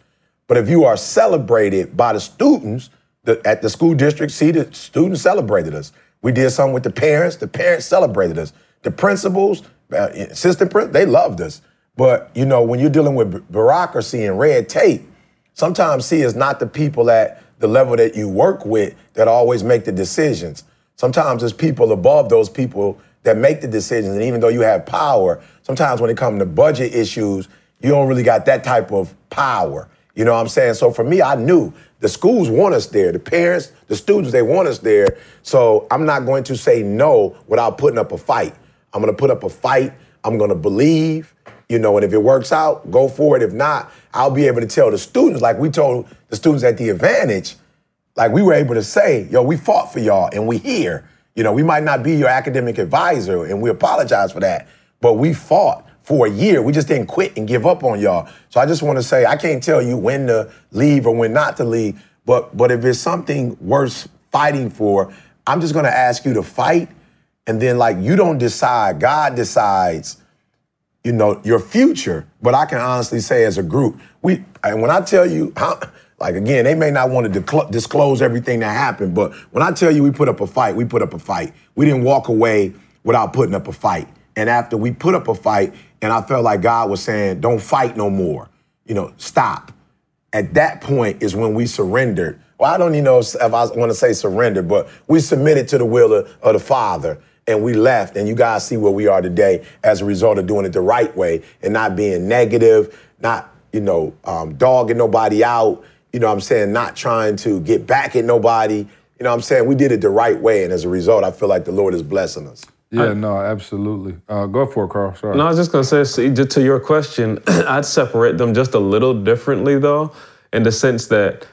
But if you are celebrated by the students the, at the school district, see the students celebrated us. We did something with the parents. The parents celebrated us. The principals, uh, assistant principals, they loved us. But you know, when you're dealing with bureaucracy and red tape, sometimes see is not the people at the level that you work with that always make the decisions. Sometimes it's people above those people that make the decisions. And even though you have power, sometimes when it comes to budget issues, you don't really got that type of power. You know what I'm saying? So for me, I knew the schools want us there, the parents, the students, they want us there. So I'm not going to say no without putting up a fight. I'm going to put up a fight. I'm going to believe. You know, and if it works out, go for it. If not, I'll be able to tell the students, like we told the students at the advantage, like we were able to say, yo, we fought for y'all and we here. You know, we might not be your academic advisor and we apologize for that, but we fought for a year. We just didn't quit and give up on y'all. So I just want to say I can't tell you when to leave or when not to leave, but but if it's something worth fighting for, I'm just going to ask you to fight and then like you don't decide, God decides you know your future. But I can honestly say, as a group, we and when I tell you how, like again, they may not want to disclose everything that happened, but when I tell you we put up a fight, we put up a fight. We didn't walk away without putting up a fight. And after we put up a fight, and I felt like God was saying, "Don't fight no more," you know, stop. At that point is when we surrendered. Well, I don't even know if I want to say surrender, but we submitted to the will of, of the Father and we left. And you guys see where we are today as a result of doing it the right way and not being negative, not, you know, um, dogging nobody out, you know what I'm saying, not trying to get back at nobody. You know what I'm saying? We did it the right way. And as a result, I feel like the Lord is blessing us. Yeah, I, no, absolutely. Uh, go for it, Carl. Sorry. No, I was just gonna say, see, just to your question, [clears throat] I'd separate them just a little differently, though, in the sense that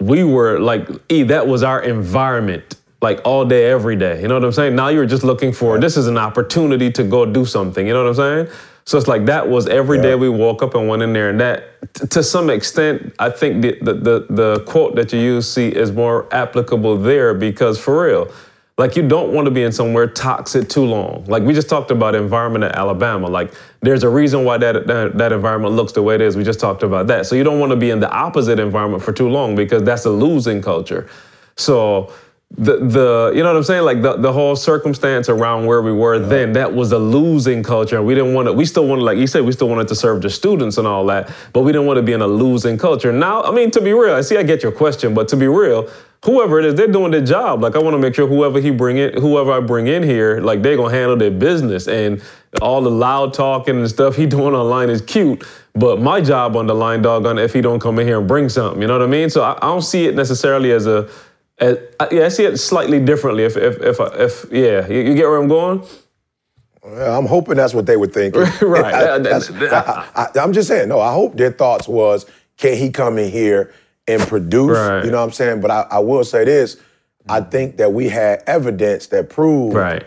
we were like, E, that was our environment like all day, every day. You know what I'm saying? Now you're just looking for this is an opportunity to go do something. You know what I'm saying? So it's like that was every yeah. day we woke up and went in there, and that t- to some extent, I think the, the the the quote that you use see is more applicable there because for real. Like you don't want to be in somewhere toxic too long. Like we just talked about environment at Alabama. Like there's a reason why that, that that environment looks the way it is. We just talked about that. So you don't want to be in the opposite environment for too long because that's a losing culture. So the the you know what I'm saying? Like the, the whole circumstance around where we were yeah. then that was a losing culture. And we didn't want to we still wanted like you said we still wanted to serve the students and all that but we didn't want to be in a losing culture. Now I mean to be real I see I get your question but to be real whoever it is they're doing their job. Like I want to make sure whoever he bring in whoever I bring in here like they're gonna handle their business. And all the loud talking and stuff he [laughs] doing online is cute but my job on the line doggone if he don't come in here and bring something you know what I mean? So I, I don't see it necessarily as a uh, yeah, I see it slightly differently. If if if, if yeah, you, you, get where I'm going. I'm hoping that's what they were thinking. [laughs] right. I, am just saying. No, I hope their thoughts was, can he come in here and produce? Right. You know what I'm saying? But I, I will say this: I think that we had evidence that proved. Right.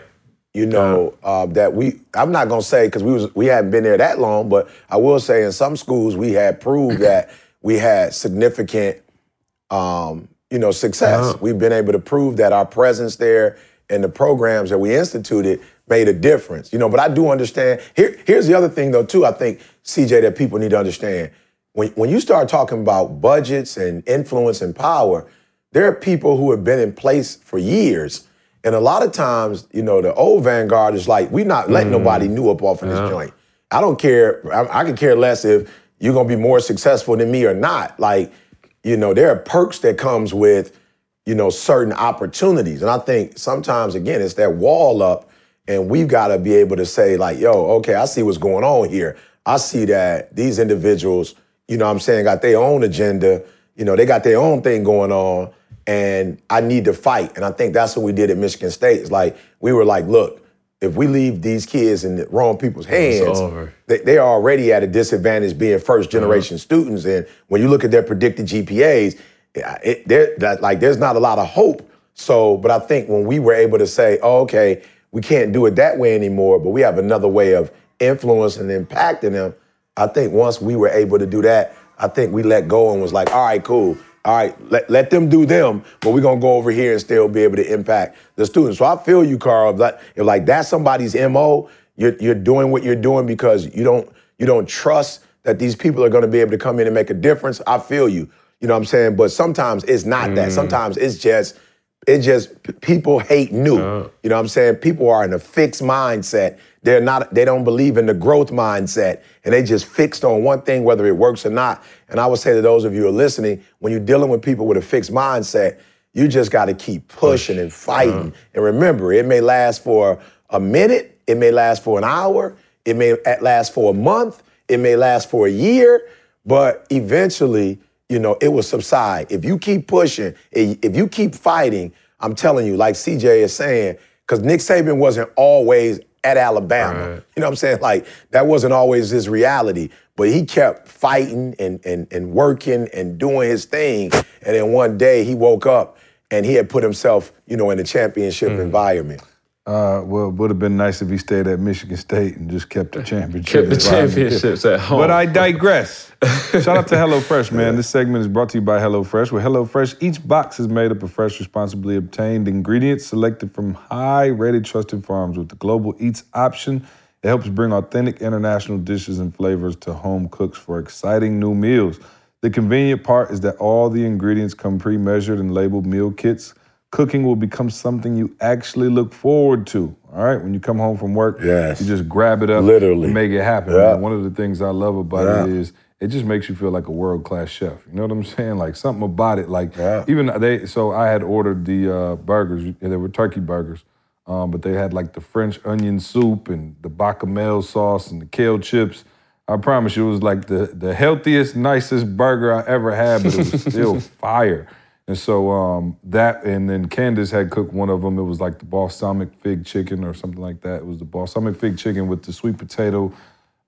You know uh, that we. I'm not gonna say because we was we hadn't been there that long, but I will say in some schools we had proved that we had significant um, you know, success. Uh-huh. We've been able to prove that our presence there and the programs that we instituted made a difference. You know, but I do understand. Here, here's the other thing though, too, I think, CJ, that people need to understand. When, when you start talking about budgets and influence and power, there are people who have been in place for years. And a lot of times, you know, the old vanguard is like, we're not letting mm. nobody new up off of this joint. I don't care. I, I can care less if you're gonna be more successful than me or not. Like, you know, there are perks that comes with, you know, certain opportunities. And I think sometimes, again, it's that wall up, and we've got to be able to say, like, yo, okay, I see what's going on here. I see that these individuals, you know I'm saying, got their own agenda. You know, they got their own thing going on, and I need to fight. And I think that's what we did at Michigan State. It's like, we were like, look, if we leave these kids in the wrong people's hands, they, they, are already at a disadvantage being first uh-huh. generation uh-huh. students. And when you look at their predicted GPAs, it, like there's not a lot of hope. So, but I think when we were able to say, oh, okay, we can't do it that way anymore, but we have another way of influencing and impacting them. I think once we were able to do that, I think we let go and was like, all right, cool all right, let, let them do them, but we're gonna go over here and still be able to impact the students. So I feel you, Carl. That if like that's somebody's MO, you're you're doing what you're doing because you don't you don't trust that these people are gonna be able to come in and make a difference. I feel you. You know what I'm saying? But sometimes it's not mm. that. Sometimes it's just it just people hate new. Uh. You know what I'm saying? People are in a fixed mindset. They're not they don't believe in the growth mindset and they just fixed on one thing whether it works or not. And I would say to those of you who are listening, when you're dealing with people with a fixed mindset, you just got to keep pushing and fighting. Uh-huh. And remember, it may last for a minute, it may last for an hour, it may last for a month, it may last for a year, but eventually, you know, it will subside. If you keep pushing, if you keep fighting, I'm telling you, like CJ is saying, because Nick Saban wasn't always at Alabama. Right. You know what I'm saying? Like that wasn't always his reality, but he kept fighting and and and working and doing his thing. And then one day he woke up and he had put himself, you know, in a championship Mm. environment. Uh, well, it would have been nice if he stayed at Michigan State and just kept the championship. Kept the championships at home. But I digress. Shout out to HelloFresh, man. This segment is brought to you by HelloFresh. With HelloFresh, each box is made up of fresh, responsibly obtained ingredients selected from high rated, trusted farms. With the Global Eats option, it helps bring authentic international dishes and flavors to home cooks for exciting new meals. The convenient part is that all the ingredients come pre measured and labeled meal kits. Cooking will become something you actually look forward to. All right, when you come home from work, Yes. you just grab it up, Literally. and make it happen. Yeah. One of the things I love about it Yeah. is it just makes you feel like a world class chef. You know what I'm saying? Like something about it. Like Yeah. even they. So I had ordered the uh, burgers. They were turkey burgers, um, but they had like the French onion soup and the bechamel sauce and the kale chips. I promise you, it was like the the healthiest, nicest burger I ever had, but it was [laughs] still fire. And so um, that, and then Candace had cooked one of them. It was like the balsamic fig chicken or something like that. It was the balsamic fig chicken with the sweet potato,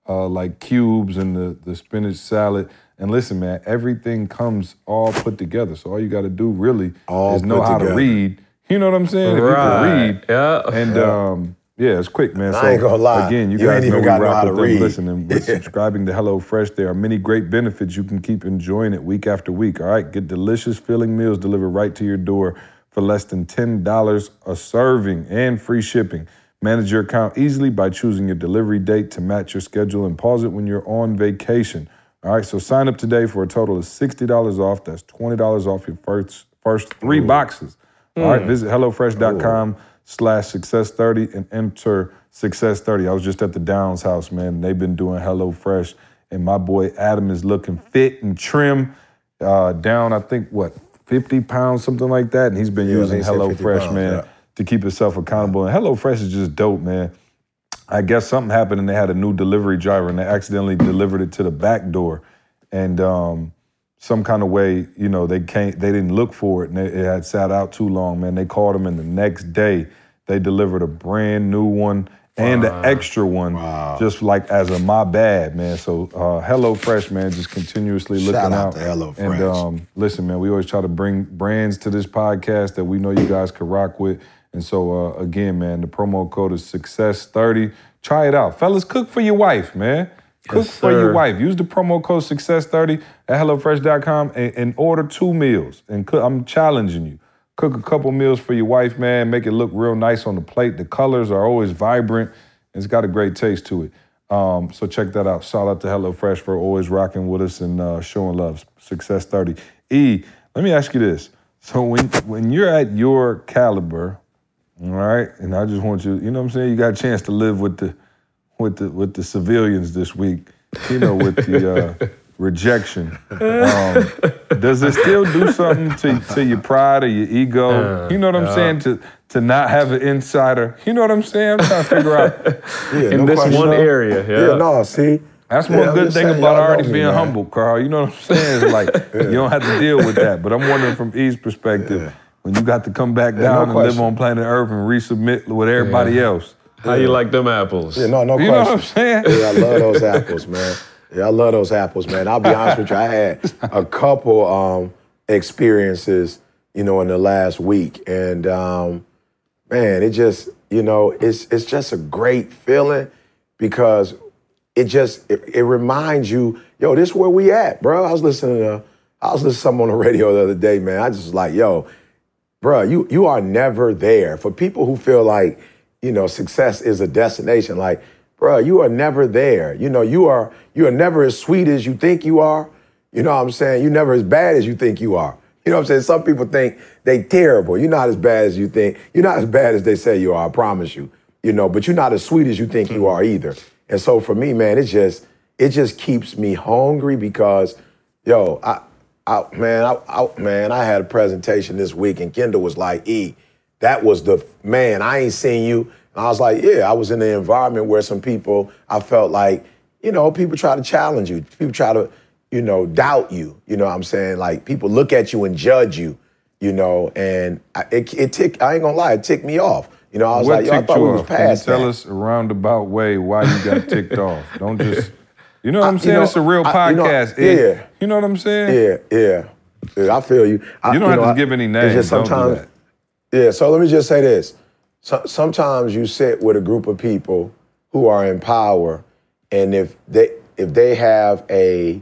uh, like cubes and the, the spinach salad. And listen, man, everything comes all put together. So all you got to do really All is know how to read. You know what I'm saying? If you can read, Yeah. and um, yeah, it's quick, man. I so ain't gonna lie. again, you, You guys ain't know even we gotta know rock how to with them. read. Listen, and with [laughs] subscribing to HelloFresh, there are many great benefits you can keep enjoying it week after week. All right, get delicious filling meals delivered right to your door for less than ten dollars a serving and free shipping. Manage your account easily by choosing your delivery date to match your schedule and pause it when you're on vacation. All right, so sign up today for a total of $60 off. That's $20 off your first first three boxes. All right, visit HelloFresh.com slash success30 and enter success30. I was just at the Downs house, man. They've been doing HelloFresh, and my boy Adam is looking fit and trim. Uh, down, I think, what, 50 pounds, something like that. And he's been Yeah, using they said 50 HelloFresh, man, yeah. to keep himself accountable. And HelloFresh is just dope, man. I guess something happened and they had a new delivery driver and they accidentally delivered it to the back door. And um, some kind of way, you know, they can't, they didn't look for it and it, it had sat out too long, man. They called them and the next day they delivered a brand new one and an extra one, just like as a my bad, man. So uh, HelloFresh, man, just continuously looking Shout out out. to HelloFresh. And um, listen, man, we always try to bring brands to this podcast that we know you guys can rock with. And so, uh, again, man, the promo code is Success30. Try it out. Fellas, cook for your wife, man. Cook Yes, for your wife. Use the promo code Success30 at HelloFresh.com and, and order two meals. And cook, I'm challenging you. Cook a couple meals for your wife, man. Make it look real nice on the plate. The colors are always vibrant. It's got a great taste to it. Um, so check that out. Shout out to HelloFresh for always rocking with us and uh, showing love. Success 30. E, let me ask you this. So when when you're at your caliber, all right, and I just want you, you know what I'm saying? You got a chance to live with the with the with the civilians this week, you know, with the uh, [laughs] rejection. Um, does it still do something to, to your pride or your ego? you know what I'm saying? To to not have an insider. You know what I'm saying? I'm trying to figure out. [laughs] Yeah, In no this question. one area, yeah. Yeah, no, see. That's one I'm good thing saying, about already me, being man. humble, Carl. You know what I'm saying? It's like [laughs] you don't have to deal with that. But I'm wondering from E's perspective, when you got to come back no down and live on planet Earth and resubmit with everybody else. How you like them apples? Yeah, no, no You know what I'm saying? Yeah, I love those [laughs] apples, man. Yeah, I love those apples, man. I'll be honest with you. I had a couple um, experiences, you know, in the last week, and um, man, it just, you know, it's it's just a great feeling because it just it, it reminds you, yo, this is where we at, bro. I was listening to I was listening to something on the radio the other day, man. I just was like, yo, bro, you you are never there. For people who feel like, you know, success is a destination, like, bro, you are never there. You know, you are you are never as sweet as you think you are. You know what I'm saying? You're never as bad as you think you are. You know what I'm saying? Some people think they terrible. You're not as bad as you think. You're not as bad as they say you are, I promise you. You know, but you're not as sweet as you think you are either. And so for me, man, it just it just keeps me hungry because, yo, I I, man, I, I, man, I had a presentation this week, and Kendall was like, "E, that was the man. I ain't seen you." And I was like, "Yeah, I was in an environment where some people, I felt like, you know, people try to challenge you, people try to, you know, doubt you. You know, what I'm saying like people look at you and judge you, you know, and I, it, it tick. I ain't gonna lie, it ticked me off. You You know, I was what like, yo, I thought you we was off? Can you tell that. us a roundabout way why you got [laughs] ticked off? Don't just. You know what I- I'm you saying? know, it's a real I- you know, podcast. yeah, It- yeah. You know what I'm saying? Yeah, yeah. Yeah, I feel you. I, You don't have know, to I- give any it's names. just Don't do sometimes, that. Yeah, so let me just say this. So, sometimes you sit with a group of people who are in power, and if they if they have a,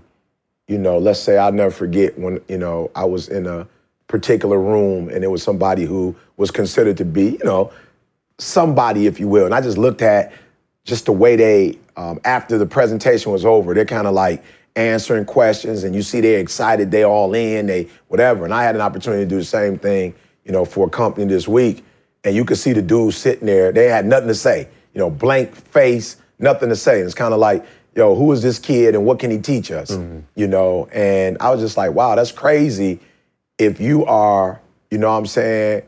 you know, let's say I'll never forget when you know I was in a particular room and it was somebody who was considered to be, you know, somebody, if you will, and I just looked at just the way they um, after the presentation was over, they're kind of like answering questions, and you see they're excited, they all in, they whatever. And I had an opportunity to do the same thing, you know, for a company this week, and you could see the dudes sitting there, they had nothing to say, you know, blank face, nothing to say. And it's kind of like, yo, who is this kid, and what can he teach us, mm-hmm. you know? And I was just like, wow, that's crazy. If you are, you know, what I'm saying,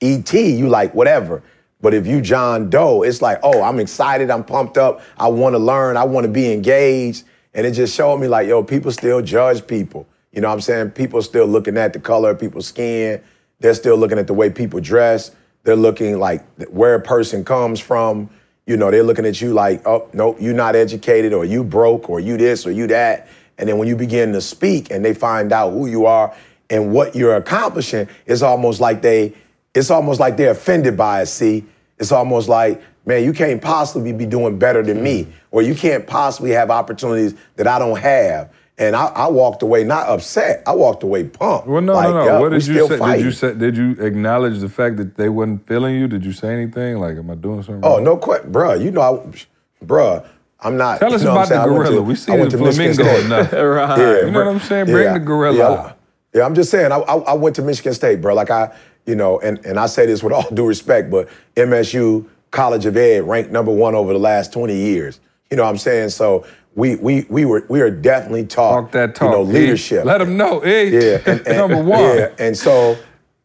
ET, you like whatever. But if you John Doe, it's like, oh, I'm excited, I'm pumped up, I want to learn, I want to be engaged. And it just showed me like, yo, people still judge people. You know what I'm saying? People still looking at the color of people's skin. They're still looking at the way people dress. They're looking like where a person comes from. You know, they're looking at you like, oh, nope, you're not educated, or you broke, or you this, or you that. And then when you begin to speak and they find out who you are and what you're accomplishing, it's almost like they, it's almost like they're offended by it. See, it's almost like, man, you can't possibly be doing better than me, or you can't possibly have opportunities that I don't have. And I, I walked away not upset. I walked away pumped. Well, no, Like, no, no. yeah, what did you still say? Did you say? Did you acknowledge the fact that they wasn't feeling you? Did you say anything? Like, am I doing something? Oh wrong? no, question, bruh. You know, I, bruh. I'm not. Tell you us know about the saying? I went gorilla. to- we I see went the to flamingo State. enough. [laughs] right. You know what I'm saying? Bring the gorilla Yeah. Yeah, I'm just saying. I, I, I went to Michigan State, bro. Like I, you know, and, and I say this with all [laughs] due respect, but MSU College of Ed ranked number one over the last 20 years. You know what I'm saying? So we we we were we are definitely taught Talk that talk. you know leadership. Let them know. Hey, Yeah, [laughs] and, and- number one. Yeah, and so,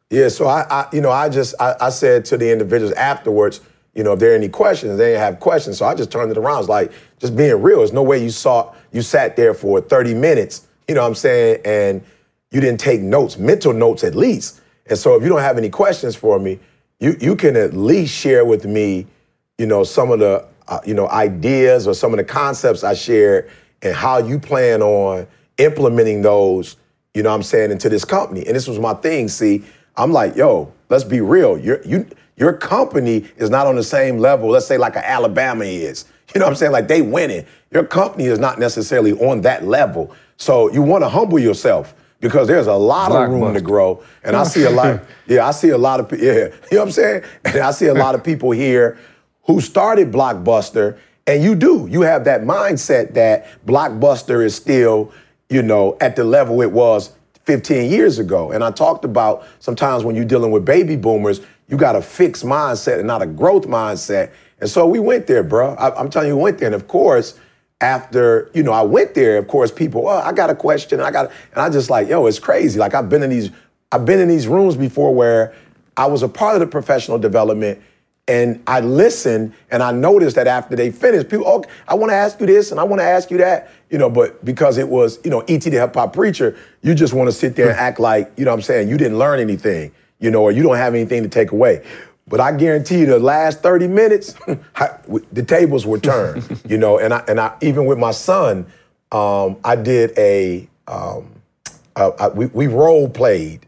yeah, so I, I you know, I just I, I said to the individuals afterwards, you know, if there are any questions, they didn't have questions. So I just turned it around. It's like just being real. There's no way you saw you sat there for 30 minutes, you know what I'm saying, and you didn't take notes, mental notes at least. And so if you don't have any questions for me, you you can at least share with me, you know, some of the uh, you know ideas or some of the concepts I shared and how you plan on implementing those, you know what I'm saying, into this company. And this was my thing. See, I'm like, yo, let's be real. Your you your company is not on the same level, let's say like an Alabama is. [laughs] You know what I'm saying? Like they winning. Your company is not necessarily on that level. So you want to humble yourself because there's a lot of room to grow. And I see a lot, [laughs] yeah, I see a lot of people, yeah, [laughs] you know what I'm saying? And I see a lot of people here who started Blockbuster, and you do. You have that mindset that Blockbuster is still, you know, at the level it was 15 years ago. And I talked about sometimes when you're dealing with baby boomers, you got a fixed mindset and not a growth mindset. And so we went there, bro. I, I'm telling you, we went there. And of course, after you know I went there, of course, people, well, I got a question. I got, and I just like, yo, it's crazy. Like I've been in these, I've been in these rooms before where I was a part of the professional development, and I listened, and I noticed that after they finished, people, oh, I want to ask you this, and I want to ask you that, you know, but because it was, you know, ET the hip hop preacher, you just want to sit there and act like, you know, what I'm saying you didn't learn anything, you know, or you don't have anything to take away. But I guarantee you, the last 30 minutes, [laughs] I- the tables were turned, [laughs] you know. And I, and I, even with my son, um, I did a, um, uh, I, we, we role played,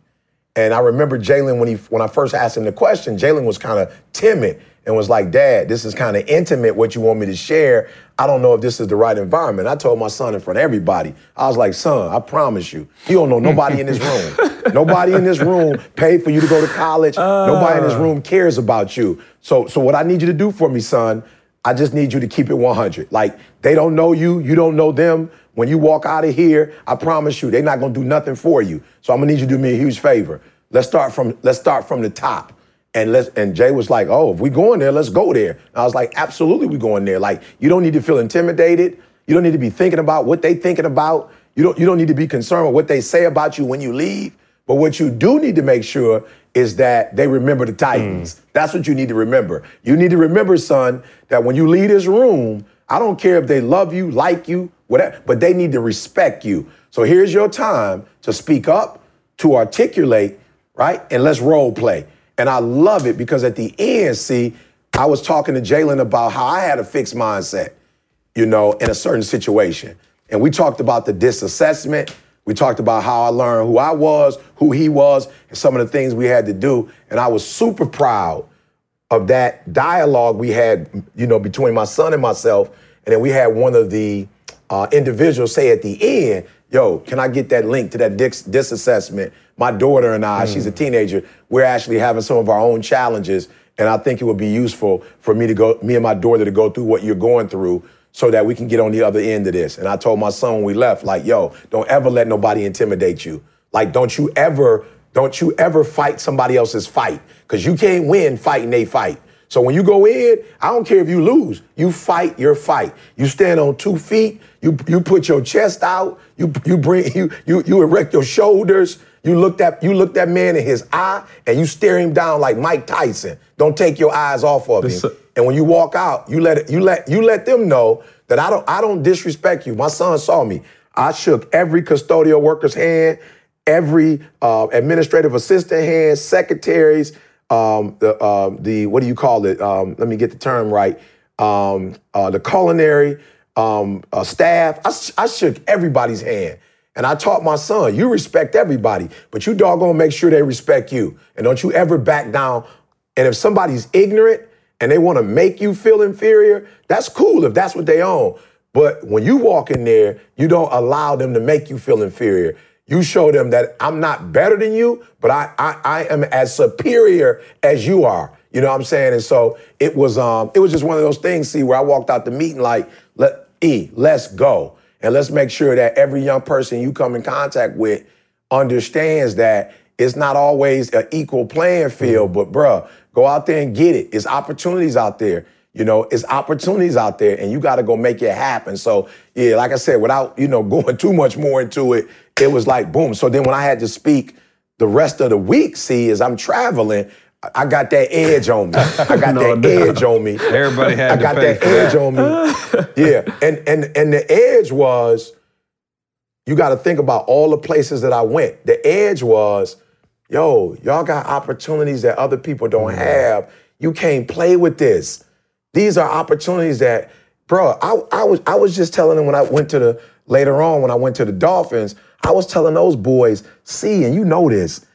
and I remember Jalen when he when I first asked him the question, Jalen was kind of timid and was like, "Dad, this is kind of intimate. What you want me to share? I don't know if this is the right environment." I told my son in front of everybody. I was like, "Son, I promise you, you don't know nobody in this room. [laughs] nobody in this room paid for you to go to college. nobody in this uh. room cares about you. So, so what I need you to do for me, son." I just need you to keep it 100. Like, they don't know you, you don't know them. When you walk out of here, I promise you, they're not gonna do nothing for you. So I'm gonna need you to do me a huge favor. Let's start from let's start from the top. And let's and Jay was like, oh, if we going there, let's go there. And I was like, absolutely, we going there. Like, you don't need to feel intimidated. You don't need to be thinking about what they thinking about. You don't you don't need to be concerned with what they say about you when you leave. But what you do need to make sure is that they remember the Titans. Hmm. That's what you need to remember. You need to remember, son, that when you leave this room, I don't care if they love you, like you, whatever, but they need to respect you. So here's your time to speak up, to articulate, right? And let's role play. And I love it because at the end, see, I was talking to Jalen about how I had a fixed mindset, you know, in a certain situation. And we talked about the DISC assessment. We talked about how I learned who I was, who he was, and some of the things we had to do. And I was super proud of that dialogue we had, you know, between my son and myself. And then we had one of the uh, individuals say at the end, yo, can I get that link to that dis- DISC assessment? My daughter and I, mm. she's a teenager, we're actually having some of our own challenges. And I think it would be useful for me to go, me and my daughter to go through what you're going through so that we can get on the other end of this. And I told my son when we left, like, yo, don't ever let nobody intimidate you. Like, don't you ever, don't you ever fight somebody else's fight. Cause you can't win fighting a fight. So when you go in, I don't care if you lose. You fight your fight. You stand on two feet. You you put your chest out. You you bring [laughs] you you you erect your shoulders. You look that you look that man in his eye and you stare him down like Mike Tyson. Don't take your eyes off of him. And when you walk out, you let it, you let you let them know that I don't I don't disrespect you. My son saw me. I shook every custodial worker's hand, every uh, administrative assistant hand, secretaries, um, the uh, the what do you call it? Um, let me get the term right. Um, uh, the culinary um, uh, staff. I, I shook everybody's hand. And I taught my son, you respect everybody, but you doggone make sure they respect you. And don't you ever back down. And if somebody's ignorant and they want to make you feel inferior, that's cool if that's what they own. But when you walk in there, you don't allow them to make you feel inferior. You show them that I'm not better than you, but I, I, I am as superior as you are. You know what I'm saying? And so it was um it was just one of those things, see, where I walked out the meeting like, let E, let's go. And let's make sure that every young person you come in contact with understands that it's not always an equal playing field, but bruh, go out there and get it. It's opportunities out there. You know, it's opportunities out there and you got to go make it happen. So, yeah, like I said, without, you know, [laughs] going too much more into it, it was like boom. So then when I had to speak the rest of the week, see, as I'm traveling, I got that edge on me. I got [laughs] no, that no. edge on me. Everybody had I got that, that edge on me. yeah. And and and the edge was you got to think about all the places that I went. The edge was, yo, y'all got opportunities that other people don't mm-hmm. have. You can't play with this. These are opportunities that, bro, I, I was I was just telling them when I went to the later on when I went to the Dolphins, I was telling those boys, see, and you know this,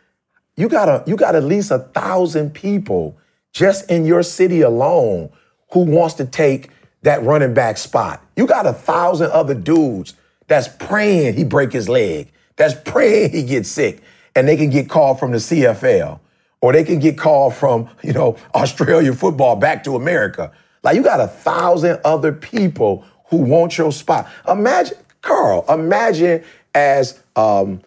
you got a you got at least a thousand people just in your city alone who wants to take that running back spot. You got a thousand other dudes that's praying he break his leg, that's [laughs] praying he gets sick, and they can get called from the CFL or they can get called from you know [laughs] Australia football back to America. Like you got a thousand other people who want your spot. Imagine, Carl. Imagine as um,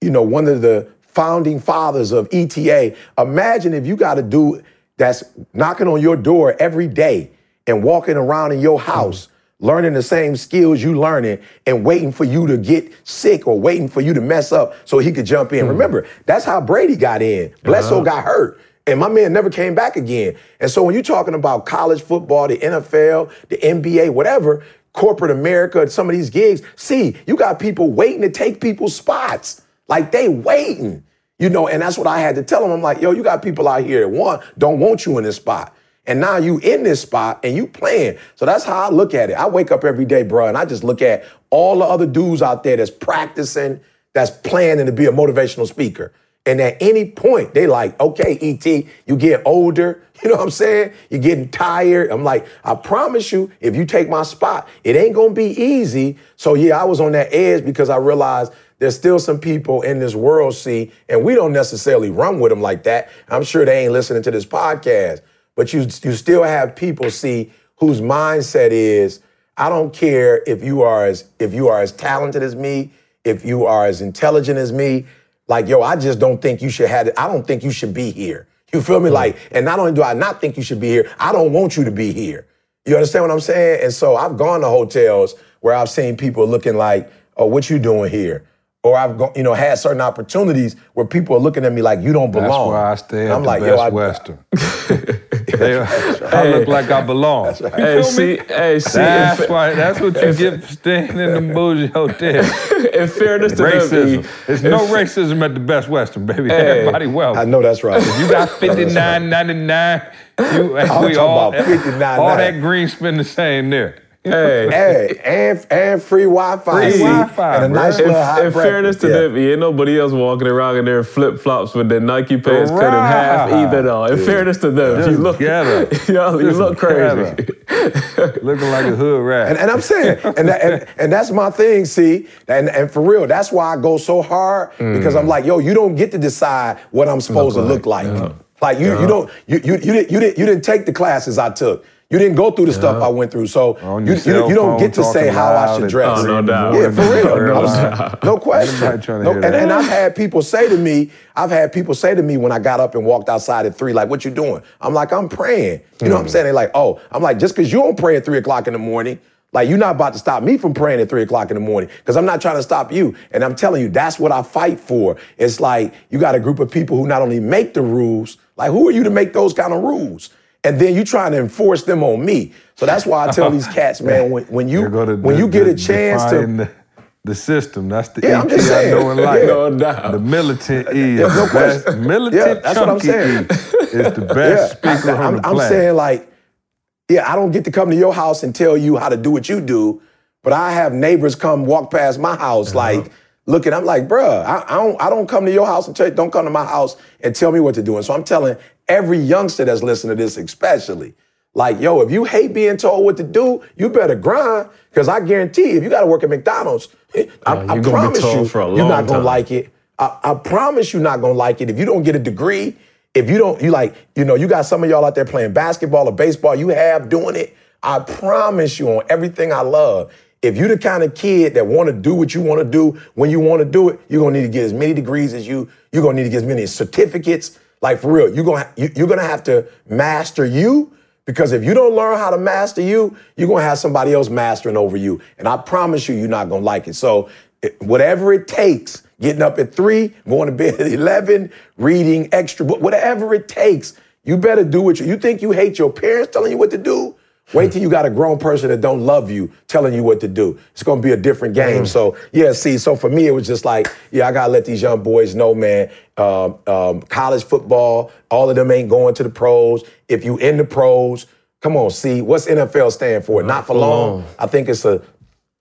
you know one of the founding fathers of ETA. Imagine if you got a dude that's knocking on your door every day and walking around in your house. Mm. Learning the same skills you learning and waiting for you to get sick or waiting for you to mess up so he could jump in. Mm. Remember, that's how Brady got in. Bledsoe uh-huh. got hurt. And my man never came back again. And so when you're talking about college football, the NFL, the NBA, whatever, corporate America, some of these gigs, see, you got people waiting to take people's spots. Like they waiting, you know, and that's what I had to tell them. I'm like, yo, you got people out here that want, don't want you in this spot. And now you in this spot and you playing. So that's how I look at it. I wake up every day, bro, and I just look at all the other dudes out there that's practicing, that's planning to be a motivational speaker. And at any point, they like, okay, ET, you get older. [laughs] You know what I'm saying? You're getting tired. I'm like, I promise you, if you take my spot, it ain't gonna be easy. So yeah, I was on that edge because I realized there's still some people in this world see, and we don't necessarily run with them like that. I'm sure they ain't listening to this podcast, but you you still have people see whose mindset is, I don't care if you are as if you are as talented as me, if you are as intelligent as me. Like, yo, I just don't think you should have it. I don't think you should be here. You feel me? Mm-hmm. Like, and not only do I not think you should be here, I don't want you to be here. You understand what I'm saying? And so I've gone to hotels where I've seen people looking like, oh, what you doing here? Or I've go, you know had certain opportunities where people are looking at me like you don't belong. That's belong. why I stay at I'm the like, Best yo, I, Western. [laughs] They- I look like I belong. You Hey, feel see, me? hey, see. That's in, why. That's what you get for staying in the bougie hotel. [laughs] in fairness to them, Racism. There's no racism at the Best Western, baby. Hey. Everybody welcome. I know that's right. You got 59.99. You, I'm we talking all, about 59.99. all that green spend the same there. Hey, [laughs] hey, and and free Wi-Fi, Free See? Wi-Fi, and a nice in, little hot in fairness to breakfast. them, ain't nobody else walking around in their flip flops with their Nike pants cut in half Right. either. Though, in fairness to them, Just you look, yo, [laughs] you look crazy. [laughs] Looking like a hood rat. And, and I'm saying, and, that, and and that's my thing. See, and and for real, that's why I go so hard because I'm mm. like, yo, you don't get to decide what I'm supposed to look like. Like you, you don't, you, you, you didn't, you didn't, you didn't take the classes I took. You didn't go through the stuff I went through, so you, you, you don't get to say how I should at dress. Oh, no doubt. Yeah, for real. [laughs] No I'm- [laughs] no question. Anybody trying to No, and, and I've had people say to me, I've had people say to me when I got up and walked outside at three, like, what you doing? I'm like, I'm praying. You know what I'm saying? They're like, oh, I'm like, just because you don't pray at three o'clock in the morning, like you're not about to stop me from praying at three o'clock in the morning because I'm not trying to stop you. And I'm telling you, that's what I fight for. It's like you got a group of people who not only make the rules, like who are you to make those kind of rules? And then you trying to enforce them on me. So that's why I tell these [laughs] cats, man, when, when you when you get a chance to the, the system. That's the Yeah, I'm ET just I know and like. No doubt. The militant is Yeah, no the best. Militant Yeah, that's what I'm saying. Is the [laughs] best speaker I, on am the I'm planet. saying like, yeah, I don't get to come to your house and tell you how to do what you do, but I have neighbors come walk past my house uh-huh. like looking. I'm like, bruh, I, I don't I don't come to your house and tell you, don't come to my house and tell me what to do. And so I'm telling every youngster that's listening to this, especially, like, yo, if you hate being told what to do, you better grind. Cause I guarantee if you gotta work at McDonald's, eh, I, I gonna be promise you, you're not gonna like it. I, I promise you're not gonna like it. If you don't get a degree, if you don't, you like, you know, you got some of y'all out there playing basketball or baseball, you have doing it. I promise you on everything I love. If you're the kind of kid that want to do what you want to do when you want to do it, you're gonna need to get as many degrees as you. You're gonna need to get as many certificates. Like for real, you're gonna you, you're gonna have to master you because if you don't learn how to master you, you're gonna have somebody else mastering over you. And I promise you, you're not gonna like it. So it- whatever it takes, getting up at three, going to bed [laughs] at 11, reading extra book, whatever it takes, you better do what you, you think you hate your parents telling you what to do. Wait till you got a grown person that don't love you telling you what to do. It's gonna be a different game. So yeah, see, so for me it was just like, yeah, I gotta let these young boys know, man. Um, um, college football, all of them ain't going to the pros. If you in the pros, come on, see what's NFL stand for? Not for long. I think it's a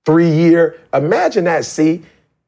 three year. Imagine that. See,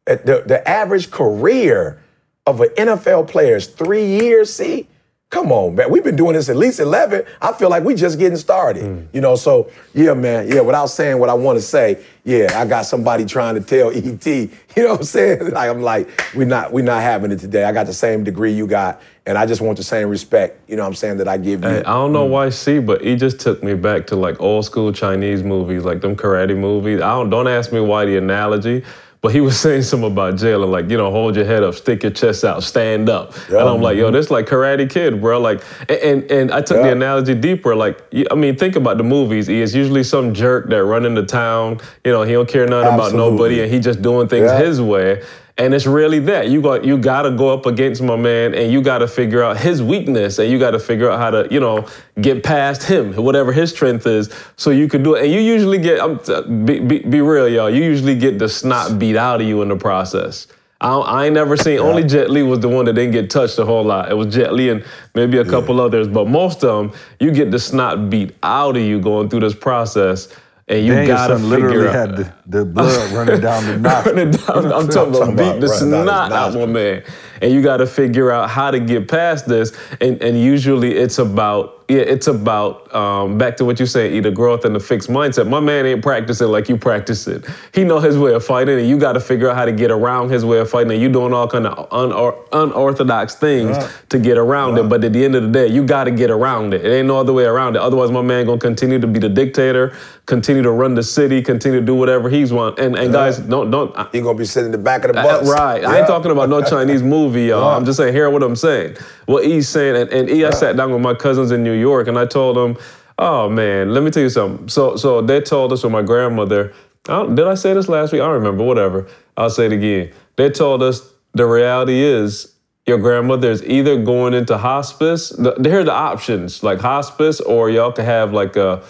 the the average career of an NFL player is three years. See. Come on, man. We've been doing this at least 11. I feel like we just getting started. Mm. You know, so yeah, man. Yeah, without saying what I want to say, yeah, I got somebody trying to tell [laughs] ET, you know what I'm saying? [laughs] Like I'm like, we're not we're not having it today. I got the same degree you got, and I just want the same respect, you know what I'm saying, that I give you. Hey, I don't know why C, but he just took me back to like old school Chinese movies, like them karate movies. I don't don't ask me why the analogy, but he was saying something about jail and like, you know, hold your head up, stick your chest out, stand up. And I'm like, yo, this like Karate Kid, bro. Like, and and, I took the analogy deeper. Like, I mean, think about the movies. It's usually some jerk that run into town. You know, he don't care nothing about nobody, and he just doing things his way. And it's really that you got you got to go up against my man, and you got to figure out his weakness, and you got to figure out how to you know get past him, whatever his strength is, so you can do it. And you usually get I'm be, be, be real, y'all. You usually get the snot beat out of you in the process. I, I ain't never seen. Only Jet Li was the one that didn't get touched a whole lot. It was Jet Li and maybe a couple others, but most of them, you get the snot beat out of you going through this process, and you gotta literally out. had the, the blood [laughs] running down the nostril. running down. [laughs] I'm talking about beat the running down his snot out, my man. And you got to figure out how to get past this. And and usually it's about yeah, it's about um, back to what you say, either growth and the fixed mindset. My man ain't practicing like you practice it. He know his way of fighting, and you got to figure out how to get around his way of fighting. And you doing all kind of unor- unorthodox things to get around it. But at the end of the day, you got to get around it. It ain't no other way around it. Otherwise, my man gonna continue to be the dictator, continue to run the city, continue to do whatever he's want. And and guys, don't don't. You're gonna be sitting in the back of the Uh, bus. right. I ain't talking about no [laughs] Chinese movie, y'all. I'm just saying, hear what I'm saying. What E's saying, and, and E, I sat down with my cousins in New York, and I told them, oh man, let me tell you something. So, so they told us with my grandmother. I don't- did I say this last week? I don't remember. Whatever. I'll say it again. they told us the reality is your grandmother is either going into hospice. The, here are the options, like hospice, or y'all could have like a,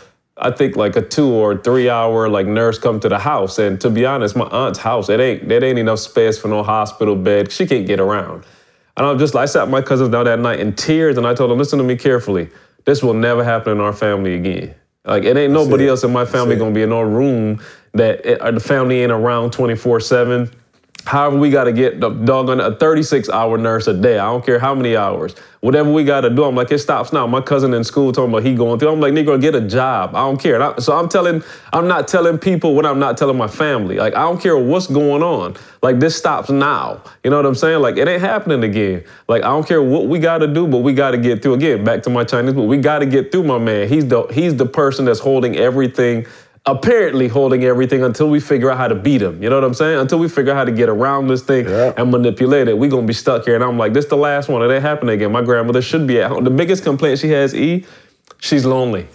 I think like a two or three hour like nurse come to the house. And to be honest, my aunt's house, it ain't, there ain't enough space for no hospital bed. She can't get around. And I'm just, I sat my cousins down that night in tears, and I told them, listen to me carefully. This will never happen in our family again. Like it ain't nobody it. else in my family gonna be in no room that it, the family ain't around 24 seven. However, we got to get the a 36 hour nurse a day. I don't care how many hours. Whatever we got to do. I'm like, it stops now. My cousin in school told me about he going through. I'm like, nigga, get a job. I don't care. I- so I'm telling, I'm not telling people what I'm not telling my family. Like, I don't care what's going on. Like, this stops now. You know what I'm saying? Like, it ain't happening again. Like, I don't care what we got to do, but we got to get through. Again, back to my Chinese, but we got to get through, my man. He's the he's the person that's holding everything apparently holding everything until we figure out how to beat him. You know what I'm saying? Until we figure out how to get around this thing Yeah. and manipulate it, we gonna be stuck here. And I'm like, this the last one. It ain't happening again. My grandmother should be at home. The biggest complaint she has, E, she's lonely.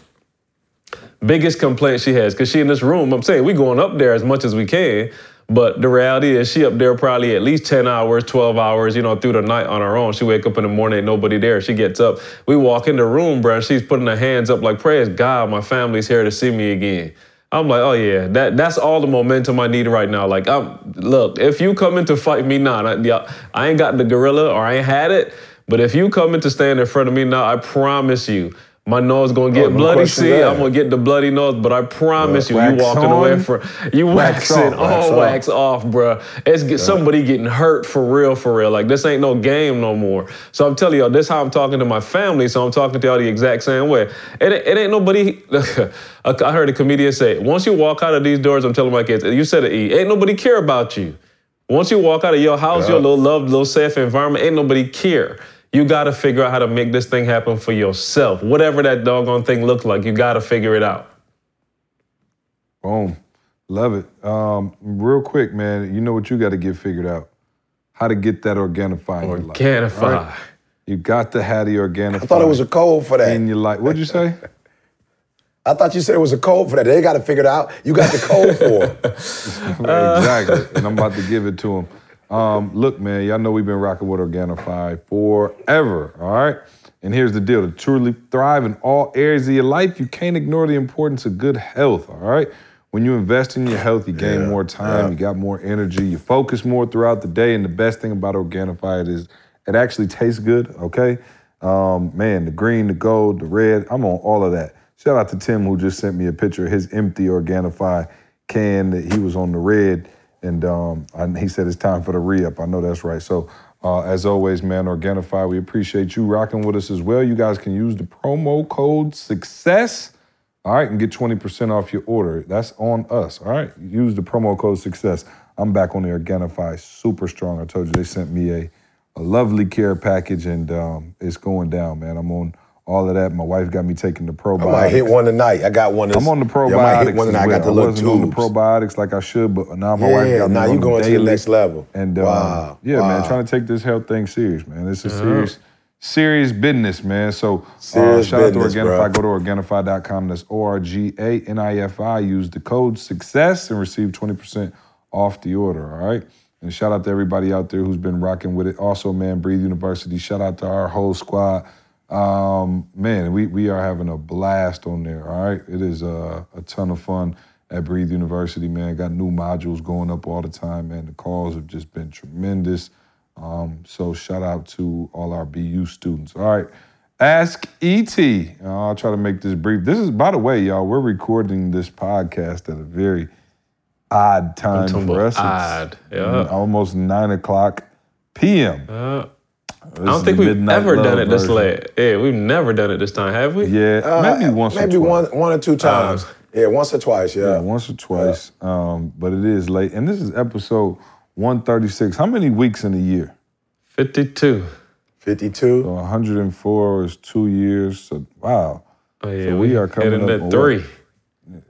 Biggest complaint she has, cause she in this room. I'm saying we going up there as much as we can. But the reality is she up there probably at least 10 hours, 12 hours, you know, through the night on her own. She wake up in the morning, ain't nobody there. She gets up. We walk in the room, bro, she's putting her hands up like, praise God, my family's here to see me again. I'm like, oh yeah, that that's all the momentum I need right now. Like, I'm look, if you come in to fight me now, I, I ain't got the gorilla or I ain't had it, but if you come in to stand in front of me now, I promise you, my nose gonna get Oh, no bloody. See, there. I'm gonna get the bloody nose, but I promise you, you wax walking away from you wax waxing, off, all wax off. wax off, bruh. It's get, somebody getting hurt for real, for real. Like this ain't no game no more. So I'm telling y'all, this how I'm talking to my family. So I'm talking to y'all the exact same way. It, ain't- it ain't nobody. [laughs] I heard a comedian say, once you walk out of these doors, I'm telling my kids, you said it, E, ain't nobody care about you. Once you walk out of your house, your little loved, little safe environment, ain't nobody care. You gotta figure out how to make this thing happen for yourself. Whatever that doggone thing looks like, you gotta figure it out. Boom. Love it. Um, real quick, man, you know what you got to get figured out? How to get that Organifi in your life. Organifi. all right? You got to have the Organifi I thought it was a code for that. in your life. What'd you say? [laughs] I thought you said it was a code for that. They got to figure it out. You got the code for it. [laughs] exactly. And I'm about to give it to him. Um, look, man, y'all know we've been rocking with Organifi forever, all right? And here's the deal to truly thrive in all areas of your life, you can't ignore the importance of good health, all right? When you invest in your health, you gain Yeah, more time, yeah. you got more energy, you focus more throughout the day. And the best thing about Organifi is it actually tastes good, okay? Um, man, the green, the gold, the red, I'm on all of that. Shout out to Tim who just sent me a picture of his empty Organifi can that he was on the red. And um, I, he said it's time for the re-up. I know that's right. So uh, as always, man, Organifi, we appreciate you rocking with us as well. You guys can use the promo code SUCCESS, all right, and get 20% off your order. That's on us, all right? Use the promo code SUCCESS. I'm back on the Organifi, super strong. I told you they sent me a, a lovely care package, and um, it's going down, man. I'm on all of that. My wife got me taking the probiotics. I might hit one tonight. I got one. That's, I'm on the probiotics. Yeah, I might hit one tonight. I got the well. little wasn't on the probiotics like I should, but now my wife got me now on you them going to the next level. And um, wow. yeah, wow. man, trying to take this health thing serious, man. It's a serious, serious business, man. So uh, Serious shout business, out to Organifi. bro. Go to Organifi.com. That's O R G A N I F I. Use the code SUCCESS and receive 20% off the order, all right? And shout out to everybody out there who's been rocking with it. Also, man, Breathe University. Shout out to our whole squad. Um, man, we, we are having a blast on there, all right? It is uh, a ton of fun at Breathe University, man. Got new modules going up all the time, man. The calls have just been tremendous. Um, so shout out to all our BU students. All right. Ask ET. Uh, I'll try to make this brief. This is, by the way, y'all, we're recording this podcast at a very odd time for us. Odd, yeah. almost nine o'clock p.m. Uh, I don't think we've ever done it this version. late. Yeah, we've never done it this time, have we? Yeah, Uh, maybe once maybe or twice. one, one or two times. yeah, once or twice. Yeah. Yeah, once or twice. Um, but it is late. And this is episode 136. How many weeks in a year? 52. 52. So 104 is two years. So wow. Oh, yeah, So we are coming heading up at on three.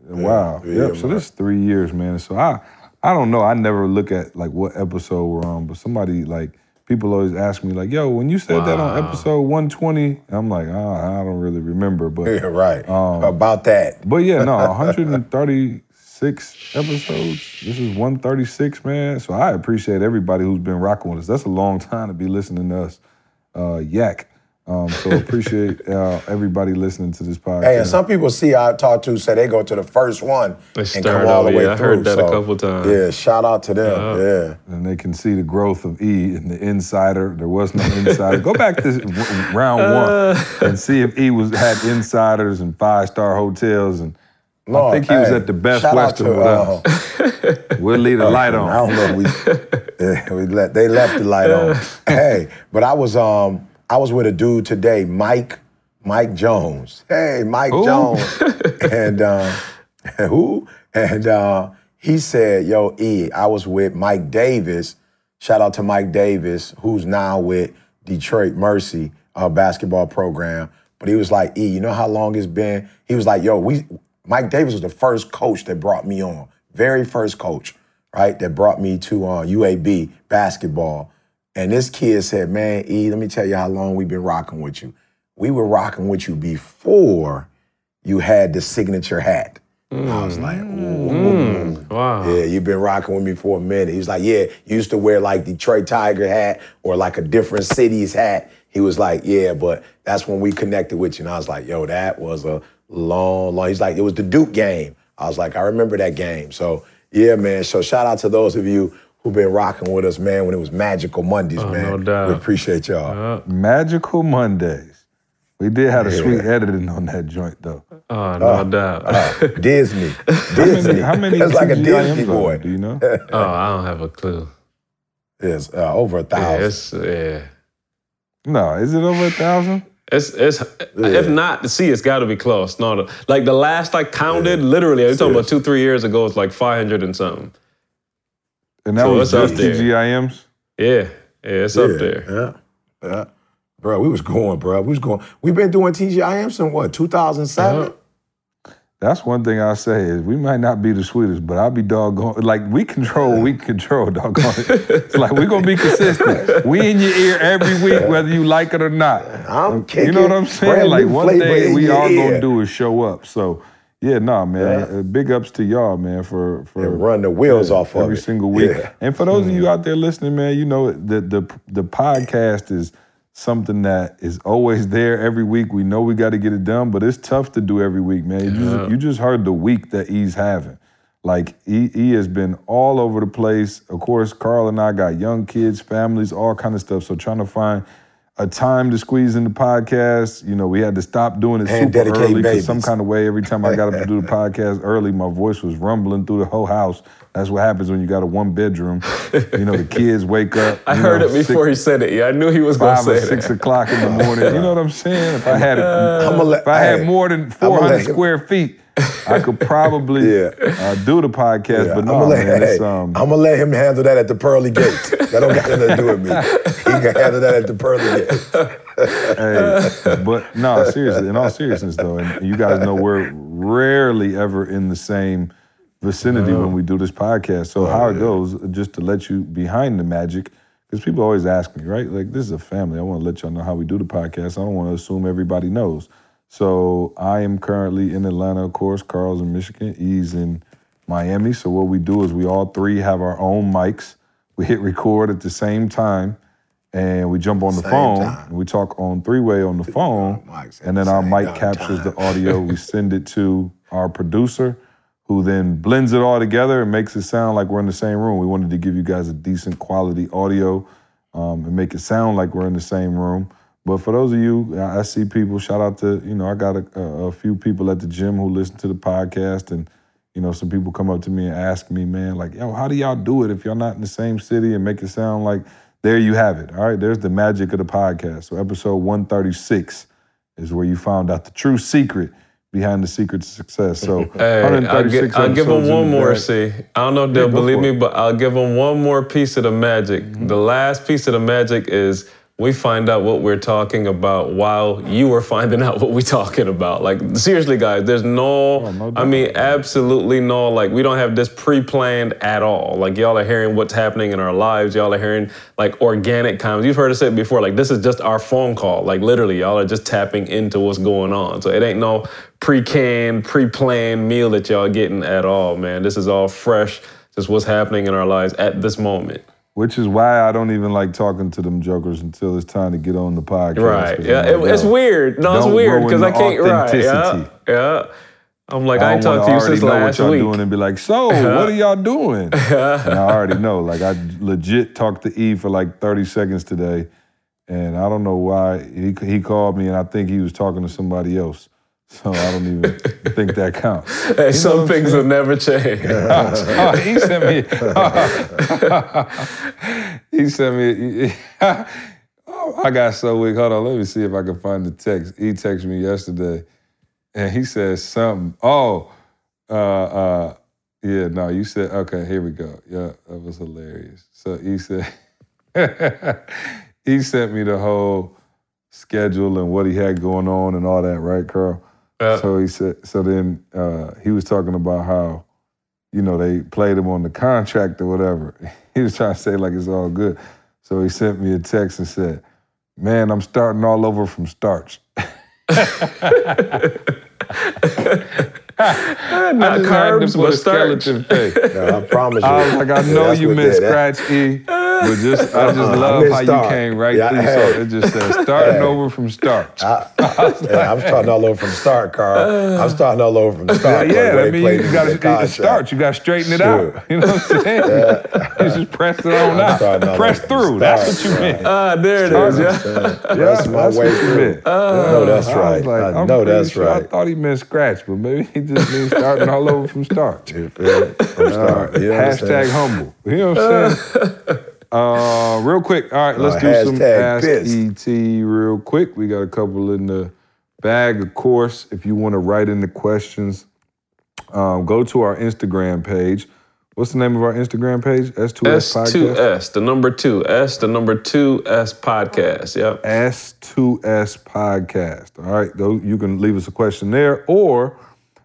Wow. yeah, yep. So this is three years, man. So I I don't know. I never look at like what episode we're on, but somebody like people always ask me like, "Yo, when you said that on Wow. episode 120," I'm like, ah, I don't really remember, but Yeah, [laughs] right. Um, About that. but yeah, no, [laughs] 136 episodes. This is 136, man. So I appreciate everybody who's been rocking with us. That's a long time to be listening to us uh, yak. Um, so appreciate [laughs] uh, everybody listening to this podcast. Hey, and some people see I talk to say they go to the first one They and start come all the over, way yeah. I through. heard that a couple times. Yeah, shout out to them. Yeah. and they can see the growth of E in the insider. There was no insider. Go back to w- round one and see if E was had insiders and five star hotels. And I think he was at the Best Western to, with uh, us. [laughs] We'll leave the light on. I don't know. We, yeah, we let, they left the light on. [laughs] hey, but I was um I was with a dude today, Mike Mike Jones. Hey, Mike Who? Jones. [laughs] and uh, [laughs] who? And uh, he said, "Yo, E, I was with Mike Davis. Shout out to Mike Davis, who's now with Detroit Mercy uh, basketball program. But he was like, E, you know how long it's been? He was like, Yo, we Mike Davis was the first coach that brought me on, very first coach, right? That brought me to uh, UAB basketball. And this kid said, Man, E, let me tell you how long we've been rocking with you. We were rocking with you before you had the signature hat. And I was like, mm. Ooh. Mm. Wow. Yeah, you've been rocking with me for a minute. He was like, yeah, you used to wear like Detroit Tiger hat or like a different city's hat. He was like, yeah, but that's when we connected with you. And I was like, yo, that was a long, long. He's like, it was the Duke game. I was like, I remember that game. So yeah, man. So shout out to those of you who've been rocking with us, man, when it was Magical Mondays, man. no doubt. We appreciate y'all. Magical Mondays. We did have a sweet editing on that joint though. Oh, no doubt. Uh, Disney. [laughs] Disney. How many That's like a Disney are boy. Do you know? [laughs] oh, I don't have a clue. Yes, uh, over a Yeah, thousand. it's yeah. No, is it over a thousand? It's it's if not see, it's got to be close. No, the- like the last I counted, literally, I'm talking about two three years ago. It's like 500 and something. And that So was it's up just there. TGIMs. Yeah, yeah, it's up there. Yeah, yeah. Bro, we was going, bro. We was going. We've been doing TGIM since what, 2007? That's one thing I'll say is we might not be the sweetest, but I'll be doggone like we control we [laughs] control, doggone it. It's like we're gonna be consistent. We in your ear every week, whether you like it or not. I'm You know what I'm saying? Like new one thing we your all gonna do is show up. So yeah, nah, man. Uh, Big ups to y'all, man, for for And run the wheels off of every single week. Yeah. And for those of you out there listening, man, you know the the the podcast is something that is always [laughs] there every week. We know we got to get it done, but it's tough to do every week, man. You, just, you just heard the week that he's having. Like he, he has been all over the place. Of course, Carl and I got young kids, families, all kind of stuff. So trying to find a time to squeeze in the podcast. You know, we had to stop doing it And super early 'cause babies. some kind of way. Every time I got up to do the [laughs] podcast early, my voice was rumbling through the whole house. That's what happens when you got a one bedroom. You know, the [laughs] kids wake up. I heard know, it before six, he said it. Yeah, I knew he was five or say six that. o'clock in the morning. You know what I'm saying? If I had, [laughs] I'ma if I had more than 400 square feet, I could probably Yeah. uh, do the podcast. But I'm no, gonna let, man, hey, um. I'm gonna let him handle that at the pearly gates. that don't got nothing to do with me. He can handle that at the pearly gates. hey, but no, seriously. In all seriousness, though, and you guys know we're rarely ever in the same vicinity when we do this podcast. So how it goes, just to let you behind the magic, because people always ask me, right? Like this is a family. I want to let y'all know how we do the podcast. I don't want to assume everybody knows. So I am currently in Atlanta, of course. Carl's in Michigan. He's in Miami. So what we do is we all three have our own mics. We hit record at the same time, and we jump on the Same phone. time. And we talk on three way on the phone, and the then our mic captures time. the audio. we [laughs] send it to our producer, who then blends it all together and makes it sound like we're in the same room. We wanted to give you guys a decent quality audio um, and make it sound like we're in the same room. But for those of you, I see people. Shout out to you know I got a, a, few people at the gym who listen to the podcast, and you know some people come up to me and ask me, man, like, yo, how do y'all do it if y'all not in the same city and make it sound like there you have it. All right, there's the magic of the podcast. So episode 136 is where you found out the true secret behind the secret to success. So [laughs] Hey, I'll, 136 gi- I'll give them one more. bag. See, I don't know if they'll go believe me, it. Mm-hmm. but I'll give them one more piece of the magic. The last piece of the magic is we find out what we're talking about while you are finding out what we're talking about. Like seriously, guys, there's no, Oh, no I mean, absolutely no. Like we don't have this pre-planned at all. Like y'all are hearing what's happening in our lives. Y'all are hearing like organic comments. You've heard us say it before. Like this is just our phone call. Like literally, y'all are just tapping into what's going on. So it ain't no pre-canned, pre-planned meal that y'all getting at all, man. This is all fresh. Just what's happening in our lives at this moment. Which is why I don't even like talking to them jokers until it's time to get on the podcast. Right. Yeah. Like, It, it's weird. No, it's weird because I can't. Right. Yeah. Yeah. I'm like, I, I ain't talked to you since know what last y'all week. doing and be like, so [laughs] what are y'all doing? [laughs] and I already know. Like I legit talked to E for like 30 seconds today, and I don't know why he he called me and I think he was talking to somebody else. So I don't even think that counts. [laughs] Hey, some things will never change. [laughs] oh, he sent me. [laughs] he sent me. oh, I got so weak. Hold on, let me see if I can find the text. He texted me yesterday, and he said something. Oh, uh, uh, yeah. No, you said okay. Here we go. Yeah, that was hilarious. So he said he sent me the whole schedule and what he had going on and all that. Right, Carl? So he said. So then uh, he was talking about how you know, they played him on the contract or whatever. [laughs] He was trying to say like it's all good. So he sent me a text and said, Man, I'm starting all over from starch. [laughs] [laughs] Not I just had carbs, but starch. skeleton face. [laughs] No, I promise you. I was like, I know That's you what miss did that. Scratch E, but just I just Uh-uh, love miss how starch. you came right Yeah, through. hey. So it just says starting Hey. over from starch. I, [laughs] yeah, I'm starting all over from start, Carl. I'm starting all over from [laughs] yeah, start. yeah, Where I mean, played you got to the contract. starch. You got to straighten it Sure. out. You know what I'm saying? you just press it on I'm out. Press through. That's what you meant. Ah, there it is. Yeah. That's my way what you through. meant. no, that's right. like, I know that's sure I thought he meant scratch, but maybe he just means starting all over from start. You feel? From start. You Hashtag humble. You know what I'm saying? [laughs] uh, real quick. All right, let's Uh, do some hashtag Ask pissed. ET real quick. We got a couple in the bag, of course. If you want to write in the questions, um, go to our Instagram page. What's the name of our Instagram page? S2S Podcast? S2S, the number two. S, the number two S podcast. Yep. S2S Podcast. All right, though you can leave us a question there, or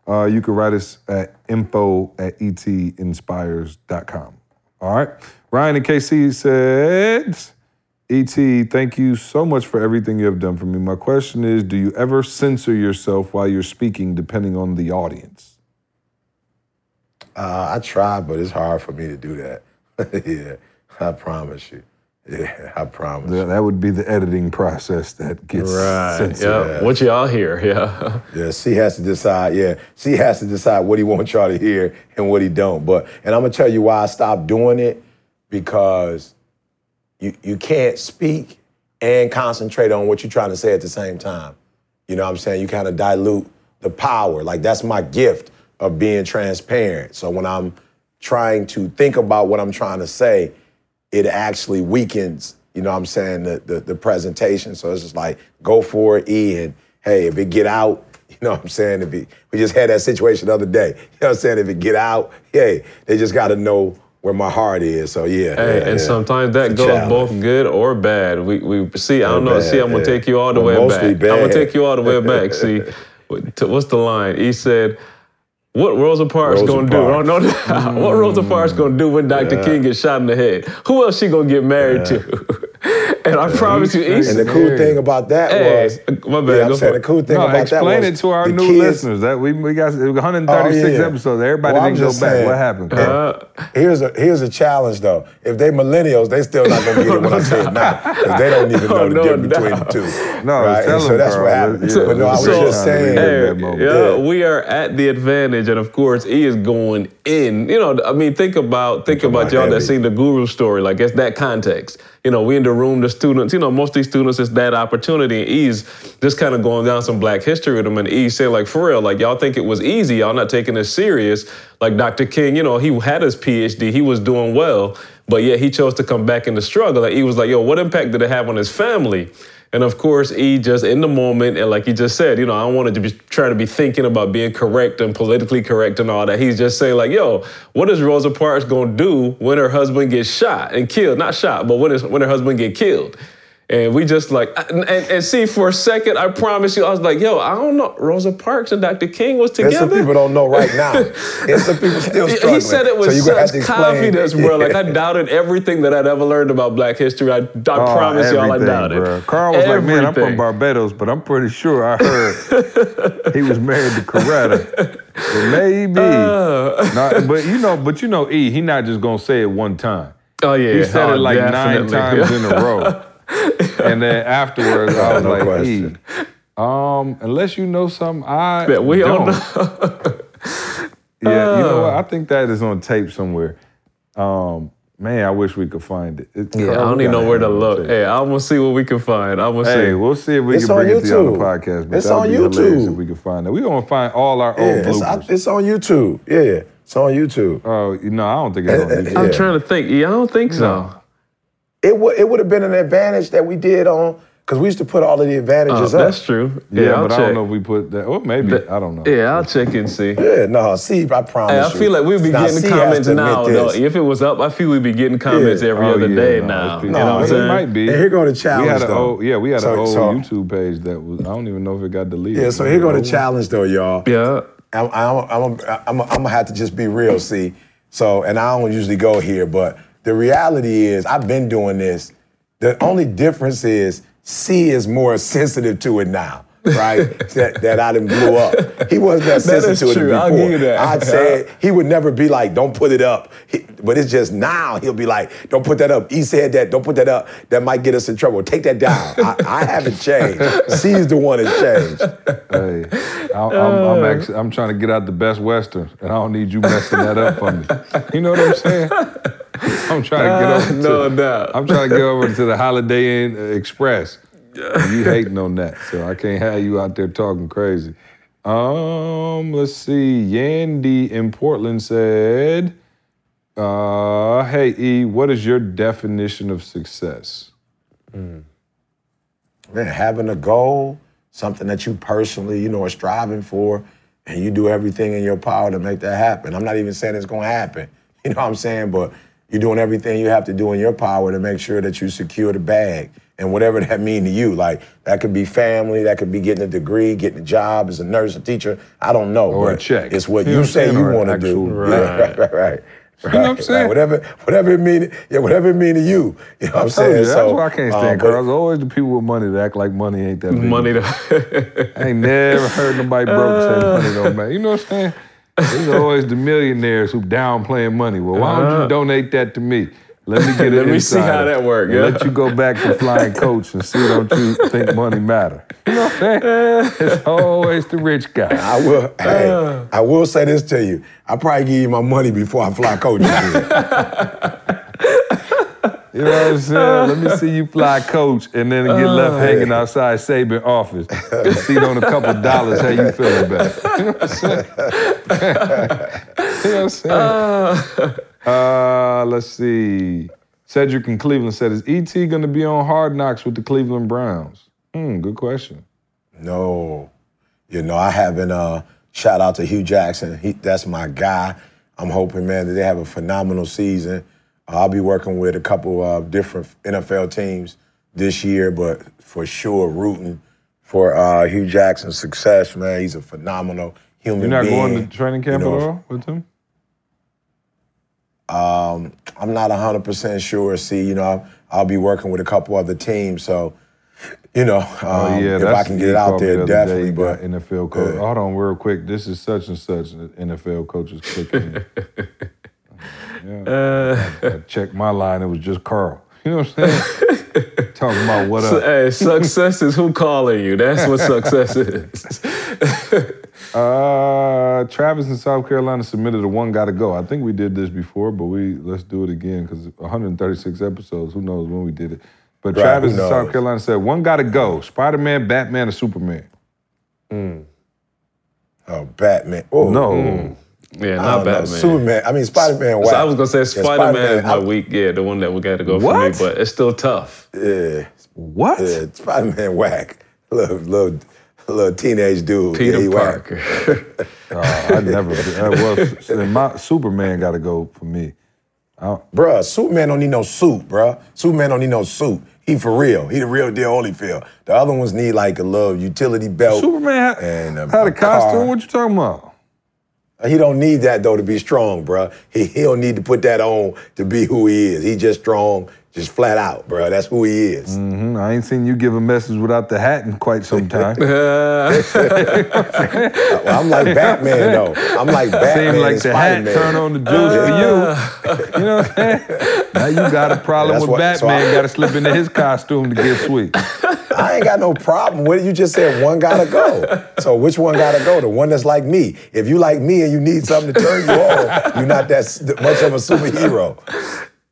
uh, you can write us at info at etinspires.com. All right. Ryan and KC said, ET, thank you so much for everything you have done for me. My question is Do you ever censor yourself while you're speaking, depending on the audience? Uh, I try, but it's hard for me to do that. [laughs] yeah, I promise you. Yeah, I promise. That that would be the editing process that gets Right. censored. Yeah. What y'all hear? Yeah. [laughs] Yeah, C has to decide. Yeah, She has to decide what he wants y'all to hear and what he don't. But and I'm gonna tell you why I stopped doing it because you you can't speak and concentrate on what you're trying to say at the same time. You know what I'm saying? You kind of dilute the power. Like that's my gift of being transparent. So when I'm trying to think about what I'm trying to say, it actually weakens, you know what I'm saying, the, the, the presentation. So it's just like, go for it, E, and hey, if it get out, [laughs] you know what I'm saying? If it, we just had that situation the other day. [laughs] You know what I'm saying? If it get out, hey, they just gotta know where my heart is. So yeah. Hey, yeah, and yeah. sometimes that goes challenge. both good or bad. We we see. I don't Or know. See, I'm gonna yeah. take you all the Well, way back. I'm gonna take you all the way back. [laughs] See, what's the line? He said. What Rosa Parks Rosa gonna Parks. do? Oh, no, [laughs] what Rosa Parks gonna do when Dr. Yeah. King gets shot in the head? Who else she gonna get married to? [laughs] and I promise you, He's East, And the cool thing about that Hey, was, my bad, yeah, I'm go saying the cool thing No, about that was, explain it to our new kids- listeners. That we we got 136 Oh, yeah. episodes. Everybody Well, I'm didn't go just back. saying. What happened? Uh, Here's a here's a challenge though. If they millennials, they still not gonna get it [laughs] when I say it now, because they don't even [laughs] know the No difference between the two. [laughs] No, right? tell so them, that's Carl. what happened. Yeah, but no, I was so- just saying. Hey, Hey, that moment. yeah, Yeah. we are at the advantage, and of course, he is going in. You know, I mean, think about think about about y'all that seen the guru story. Like it's that context. You know, we in the room, the students. You know, most of these students, it's that opportunity. And E's just kind of going down some Black history with them, and E saying like, for real, like y'all think it was easy. Y'all not taking this serious. Like Dr. King, you know, he had his PhD, he was doing well, but yet he chose to come back in the struggle. And he was like, yo, what impact did it have on his family? And of course, he just in the moment, and like he just said, you know, I don't to be trying to be thinking about being correct and politically correct and all that. He's just saying, like, yo, what is Rosa Parks gonna do when her husband gets shot and killed? Not shot, but when, his, when her husband get killed. And we just like, and, and, and see, for a second, I promise you, I was like, yo, I don't know. Rosa Parks and Dr. King was And together. some people don't know right now. and some people still [laughs] He- struggling. He said it So with you gonna have to such confidence, bro. Like I [laughs] doubted everything that I'd ever learned about Black history. I, I Oh, promise y'all, I doubted. bruh. Carl was like, man, I'm from Barbados, but I'm pretty sure I heard [laughs] he was married to Coretta. Maybe. Uh. Nah, but you know, but you know, E, he not just gonna say it one time. Oh yeah, He said oh, it like nine definitely. times in a row. [laughs] and then afterwards, I was No like, question. E, um, unless you know something, I That we don't. don't know. [laughs] Yeah, you know what? I think that is on tape somewhere. Um, man, I wish we could find it. It- Yeah, I don't even know where to have it on look. tape. Hey, I'm gonna see what we can find. I'm gonna Hey, see. Hey, we'll see if we It's can bring on it to you on the YouTube. podcast. But It's on be YouTube. if we could find it. We're gonna find all our Yeah, old it's, bloopers. it's on YouTube. Yeah, it's on YouTube. Oh, you know, I don't think it's on Uh, uh, YouTube. I'm yeah. trying to think. Yeah, I don't think so. It would it would have been an advantage that we did on because we used to put all of the advantages uh, up. that's true. Yeah, Yeah, I'll but check. I don't know if we put that. Well, maybe I don't know. Yeah, I'll check and see. Yeah, no, see, I promise Hey, I you. feel like we'd be Now, getting C comments now, though. If it was up, I feel we'd be getting comments Yeah. every Oh, other yeah, day no, now. it's You know what I'm it might be. And here go the We challenge had though. old, yeah, we had So- an old so- YouTube page that was. I don't even know if it got deleted. Yeah, so here go the challenge though, y'all. Yeah. I'm, I'm, I'm, I'm, I'm, I'm gonna have to just be real, see. So, and I don't usually go here, but the reality is, I've been doing this. The only difference is, C is more [laughs] sensitive to it now, right? [laughs] that, that I didn't blew up. He wasn't that That sensitive is to it before. I'll give you that. I'd say [laughs] he would never be like, "Don't put it up," He- but it's just now he'll be like, "Don't put that up." He said that. Don't put that up. That might get us in trouble. Take that down. I, I haven't changed. C is the one that changed. Hey, I, I'm, I'm uh. actually I'm trying to get out the best western, and I don't need you messing that up for me. You know what I'm saying? [laughs] I'm trying to get over. no to, doubt. I'm trying to get over to the [laughs] Holiday Inn uh, Express. You hating on that, so I can't have you out there talking crazy. Um, let's see. Yandy in Portland said, uh, "Hey E, what is your definition of success?" man, having a goal, something that you personally, you know, are striving for, and you do everything in your power to make that happen. I'm not even saying it's gonna happen. [laughs] You know what I'm saying? But you're doing everything you have to do in your power to make sure that you secure the bag. And whatever that mean to you, like that could be family, that could be getting a degree, getting a job as a nurse, a teacher. I don't know. Or a check. It's what You you, what say you want to do. actual- Yeah, Right. [laughs] right, right, right. You know what I'm Right, saying? Whatever, whatever it mean, yeah, whatever it mean to you. You know what I'm saying? you, that's so, why I can't um, stand but- Carl. It's always the people with money that act like money ain't that big. Money to. [laughs] I ain't never heard nobody broke say [laughs] money don't matter. You know what I'm saying? It's always the millionaires who downplaying money. Well, why don't you donate that to me? Let me get [laughs] it Uh-huh. Let me see how that works. yeah. Let you go back to flying [laughs] coach and see don't you think money matter? [laughs] You know what I'm saying? It's always the rich guy. I will. hey, I will say this to you. I probably give you my money before I fly coach again. You know what I'm saying? Let me see you fly coach and then get left hanging outside Saban office. and see on a couple dollars how you feeling about it. You know what I'm saying? you know what I'm saying? Uh, let's see. Cedric in Cleveland said, is E.T. going to be on Hard Knocks with the Cleveland Browns? Hmm, good question. no, you know I haven't. Uh, shout out to Hue Jackson. He, that's my guy. I'm hoping, man, that they have a phenomenal season. I'll be working with a couple of different NFL teams this year, but for sure rooting for uh, Hue Jackson's success, man. He's a phenomenal human You're not being. going to training camp you know, at all with him? Um, I'm not 100% sure. See, you know, I'll, I'll be working with a couple other teams, so you know, um, Oh yeah, if I can get out there, the definitely. he got But NFL coach. Yeah. Hold on, real quick. This is such and such. The NFL coach is clicking. in. yeah. Uh, I checked my line. It was just Carl. [laughs] You know what I'm saying? [laughs] Talking about what up. hey, success is who calling you. That's what success is. [laughs] Uh, Travis in South Carolina submitted a one gotta go. I think we did this before, but we let's do it again because 136 episodes. Who knows when we did it? But Right, Travis who in South? Carolina said one gotta go: Spider Man, Batman, or Superman. Hmm. oh, Batman. Oh No, hmm. Yeah, I not don't know. Batman. Superman. I mean, Spider Man. So I was gonna say Spider Man is my I- weak. Yeah, the one that we got to go for me, but it's still tough. Yeah, what? yeah. Spider Man whack. Little, little, little teenage dude. Peter yeah. Parker. [laughs] Oh, I never. uh, well, s- my Superman got to go for me. Bruh, Superman don't need no suit, bruh. Superman don't need no suit. He for real. He the real deal Holyfield. The other ones need like a little utility belt. Superman ha- and a, had a costume. car. What you talking about? He don't need that though to be strong, bruh. He, he don't need to put that on to be who he is. He just strong, just flat out, bruh. That's who he is. hmm I ain't seen you give a message without the hat in quite some time. [laughs] Well, I'm like Batman though. I'm like Batman Seems like and the hat Spider-Man. turn on the juice for you. [laughs] You know what I'm saying? Now you got a problem That's with what- Batman. I- got to slip into his costume to get sweet. [laughs] I ain't got no problem with it. You just said one gotta go. So which one gotta go? The one that's like me. If you like me and you need something to turn you on, you're not that much of a superhero.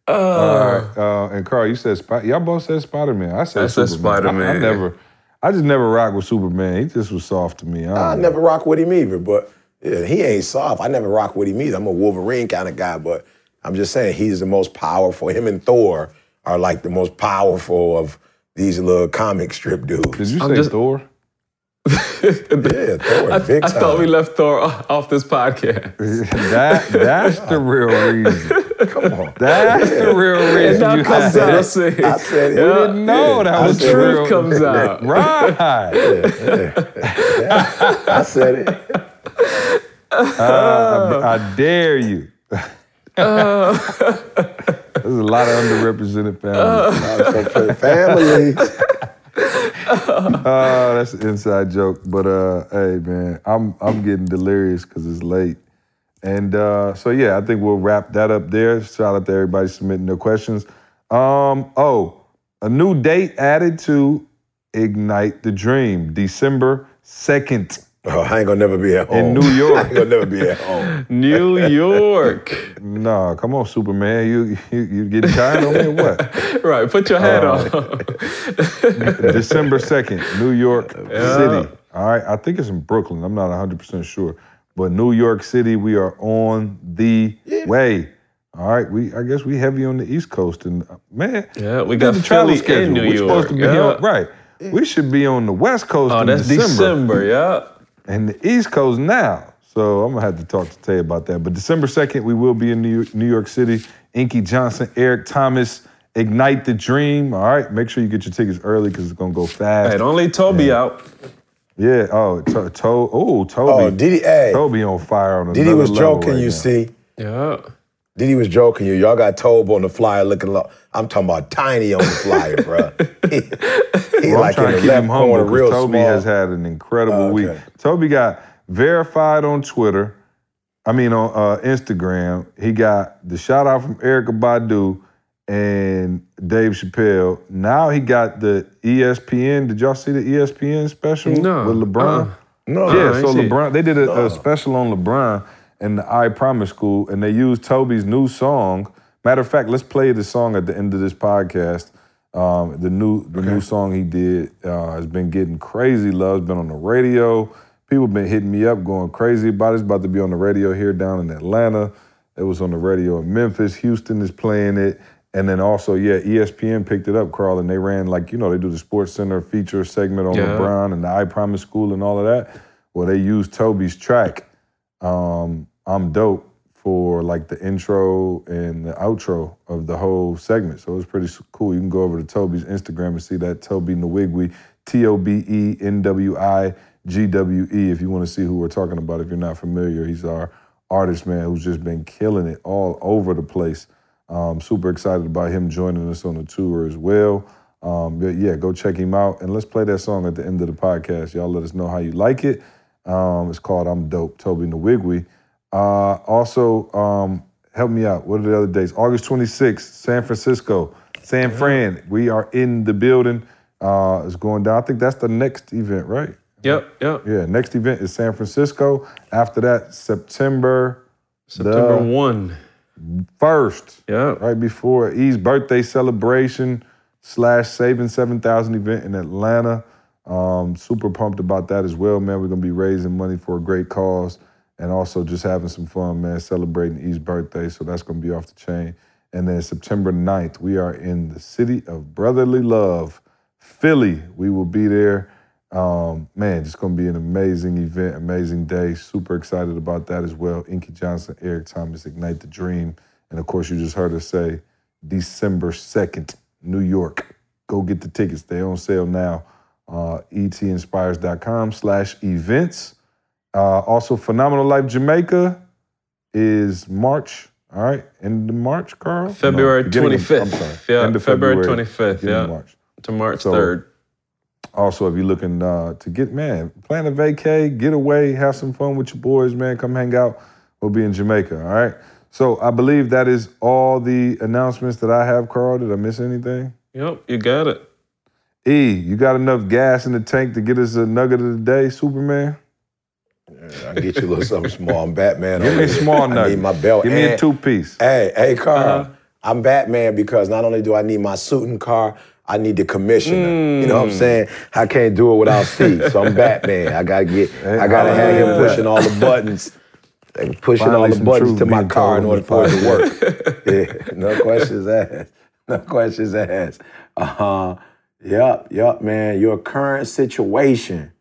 All right. Uh, and Carl, you said Spider. Y'all both said Spider Man. I said I said Superman. I- I, never. I just never rock with Superman. He just was soft to me. I, I never rock with him either, but yeah, he ain't soft. I never rock with him either. I'm a Wolverine kind of guy, but I'm just saying he's the most powerful. Him and Thor are like the most powerful of these little comic strip dudes. Did you say just- Thor? Yeah, Thor, [laughs] I, big I time. thought we left Thor off this podcast. [laughs] that that's the real reason. Come on. That's the real And reason. now you comes out. it. See, I said it. We didn't know that I was the said the it. real. comes out. [laughs] Right. I said it. Uh, I, I dare you. Uh, There's a lot of underrepresented families. Family. Oh, [laughs] that's an inside joke. But uh, hey, man, I'm I'm getting delirious because it's late. And uh, so yeah, I think we'll wrap that up there. Shout out to everybody submitting their questions. Um, oh, a new date added to Ignite the Dream, December second Oh, I ain't gonna never be at home. in New [laughs] I York. ain't gonna never be at home. New [laughs] York. nah, come on, Superman. You you, you getting tired of me or [laughs] what? right, put your hat on. December 2nd, New York City. All right, I think it's in Brooklyn. I'm not 100% sure. But New York City, we are on the way. All right, we I guess we heavy on the East Coast. And uh, man, Yeah, we got the travel schedule. and New We're supposed to be York, on, right. We should be on the West Coast oh, in that's December. Yeah. And the East Coast now. So I'm gonna have to talk to Tay about that. But December 2nd, we will be in New York, New York City. Inky Johnson, Eric Thomas, Ignite the Dream. All right, make sure you get your tickets early because it's gonna go fast. Hey, don't leave Tobe out. Yeah. Oh, to, to, oh, Tobe. Oh, Diddy, hey, Tobe on fire on Diddy another was level joking, right you now. see. Yeah. Diddy was joking you. Y'all got Tobe on the flyer looking low. I'm talking about tiny on the flyer, bro. [laughs] He, he Well, like trying in to the keep left him humble corner, real Tobe small. has had an incredible Oh, week. Tobe got verified on Twitter. I mean on uh, Instagram. He got the shout out from Erykah Badu and Dave Chappelle. Now he got the ESPN. Did y'all see the ESPN special No. with LeBron? Uh, no, Yeah, I so see. LeBron, they did a, a special on LeBron and the I Promise School, and they used Tobe's new song. Matter of fact, let's play the song at the end of this podcast. Um, the new the new song he did uh, has been getting crazy love. It's been on the radio. People been hitting me up, going crazy about it. It's about to be on the radio here down in Atlanta. It was on the radio in Memphis. Houston is playing it. And then also, yeah, ESPN picked it up, Carl, and they ran like, you know, they do the Sports Center feature segment on Yeah. LeBron and the I Promise School and all of that. Well, they used Tobe's track, um, I'm Dope, for like the intro and the outro of the whole segment. So it was pretty cool. You can go over to Tobe's Instagram and see that Tobe Nwigwe, T O B E N W I G W E, if you want to see who we're talking about. If you're not familiar, he's our artist, man, who's just been killing it all over the place. Um, super excited about him joining us on the tour as well. Um, but yeah, go check him out and let's play that song at the end of the podcast. Y'all let us know how you like it. Um, it's called I'm Dope, Tobe Nwigwe. Uh, also, um, help me out. What are the other dates? August 26th, San Francisco, San Fran. We are in the building. Uh, it's going down. I think that's the next event, right? Yep. Yep. Yeah, next event is San Francisco. After that, September September the one. first, Yeah. right before E's birthday celebration slash Saving 7,000 event in Atlanta. Um, super pumped about that as well, man. We're going to be raising money for a great cause and also just having some fun, man, celebrating E's birthday. So that's going to be off the chain. And then September 9th, we are in the city of brotherly love, Philly. We will be there. Um, man, it's going to be an amazing event, amazing day. Super excited about that as well. Inky Johnson, Eric Thomas, Ignite the Dream And of course, you just heard us say December 2nd, New York. Go get the tickets. They're on sale now. Uh, etinspires.com slash events. Uh, also, Phenomenal Life Jamaica is March. All right, end of March, Carl. February 25th. I'm sorry. Yeah, end of February February, 25th, beginning of yeah. March. To March So- 3rd. Also, if you're looking uh, to get, man, plan a vacay, get away, have some fun with your boys, man, come hang out. We'll be in Jamaica, all right? So I believe that is all the announcements that I have, Carl. Did I miss anything? Yep, you got it. E, you got enough gas in the tank to get us a nugget of the day, Superman? I can get you a little something small. I'm Batman. Give me a small I need my belt. Give me a two piece. Hey, hey, Carl. Uh-huh. I'm Batman because not only do I need my suit and car, I need the commissioner. You know what Mm. I'm saying? I can't do it without C. So I'm Batman. I gotta get. I gotta have him pushing all the buttons, like pushing Finally all the buttons to my car in order for it to work. [laughs] yeah, no questions asked. No questions asked. Uh huh. Yup, yup, man. Your current situation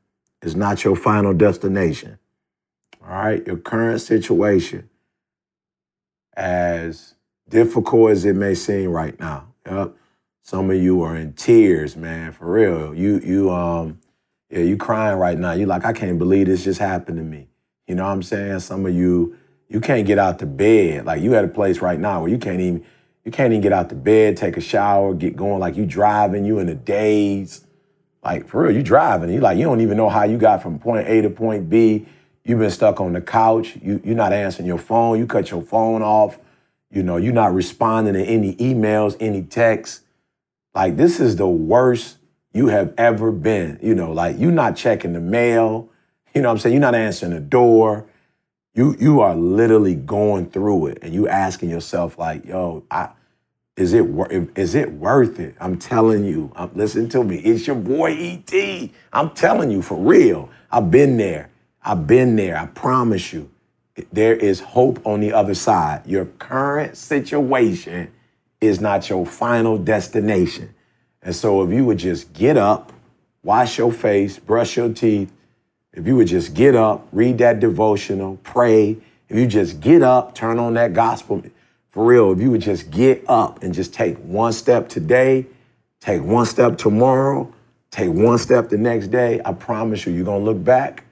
is not your final destination. All right, your current situation, as difficult as it may seem right now. Yep. Some of you are in tears, man, for real. You you um yeah, you crying right now. You like, I can't believe this just happened to me. You know what I'm saying? Some of you, you can't get out the bed. Like you at a place right now where you can't even you can't even get out the bed, take a shower, get going. Like you driving, you in a daze. Like for real, you driving. You like you don't even know how you got from point A to point B. You've been stuck on the couch. You you're not answering your phone. You cut your phone off. You know, you're not responding to any emails, any texts. Like this is the worst you have ever been. You know, like you're not checking the mail. You know what I'm saying? You're not answering the door. You you are literally going through it and you asking yourself like, yo, I is it is it worth it? I'm telling you. Um, listen to me. It's your boy ET. I'm telling you for real. I've been there. I've been there. I promise you. There is hope on the other side. Your current situation is not your final destination. And so if you would just get up, wash your face, brush your teeth, if you would just get up, read that devotional, pray, if you just get up, turn on that gospel, for real, if you would just get up and just take one step today, take one step tomorrow, take one step the next day, I promise you, you're gonna look back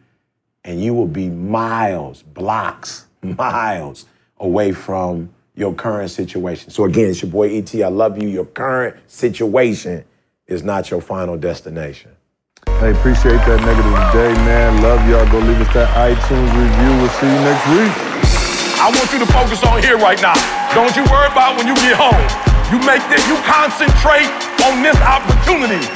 and you will be miles, blocks, [laughs] miles away from your current situation. So again, it's your boy ET. I love you. Your current situation is not your final destination. Hey, appreciate that negative day, man. Love y'all. Go leave us that iTunes review. We'll see you next week. I want you to focus on here right now. Don't you worry about when you get home. You make this, you concentrate on this opportunity.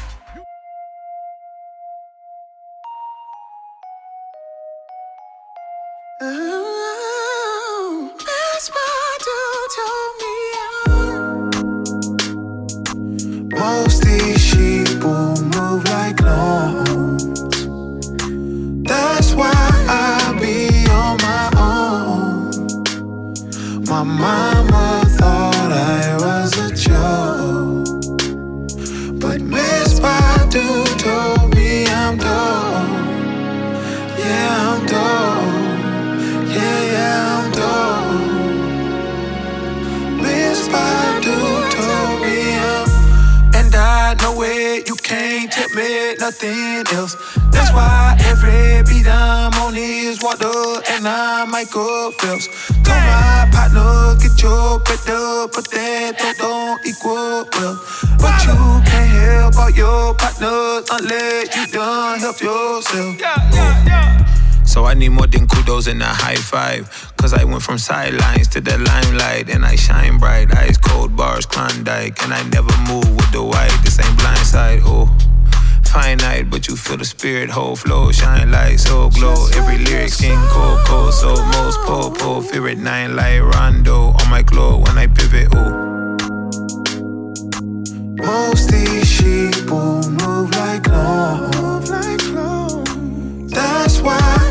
Nothing else That's why every beat I'm on is water and I'm Michael Phelps Told my partner, get your up, but that don't, don't equal well But you can't help all your partners unless you done help yourself so I need more than kudos and a high five. Cause I went from sidelines to the limelight. And I shine bright, ice cold bars, Klondike. And I never move with the white, this ain't blindside, oh. Finite, but you feel the spirit, whole flow, shine light, so glow. Every lyric, skin cold, cold, so most popo. Fear it nine like Rondo on my glow when I pivot, oh. Most these sheep move like lawns. That's why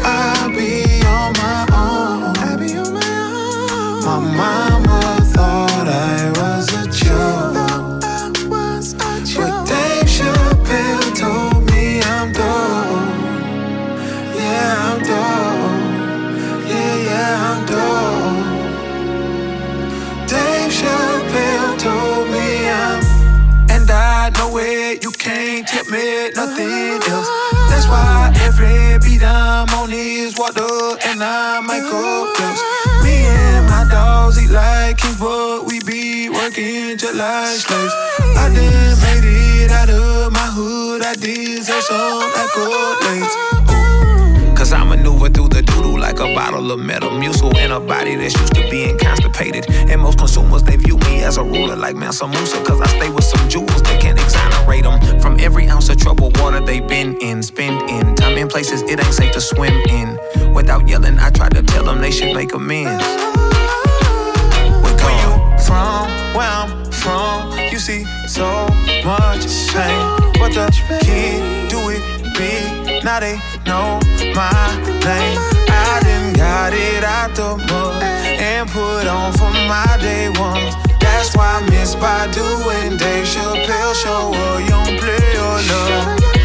That's why every beat I'm on is water and I Michael Phelps. Me and my dogs eat like kings, but we be working just like slaves. I done made it out of my hood, I deserve some accolades. Cause I maneuver through the doodle like a bottle of Metamucil in a body that's used to being constipated. And most consumers, they view me as a ruler like Mansa Musa. Cause I stay with some jewels that them from every ounce of troubled water they've been in. Spend in time in places it ain't safe to swim in. Without yelling, I try to tell them they should make amends. Where you from? Where I'm from, you see so much pain. What the kid do it big? Now they know my name. I done got it out the mud and put on for my day ones. That's why Miss Badu and Dave Chappelle show a young play your love.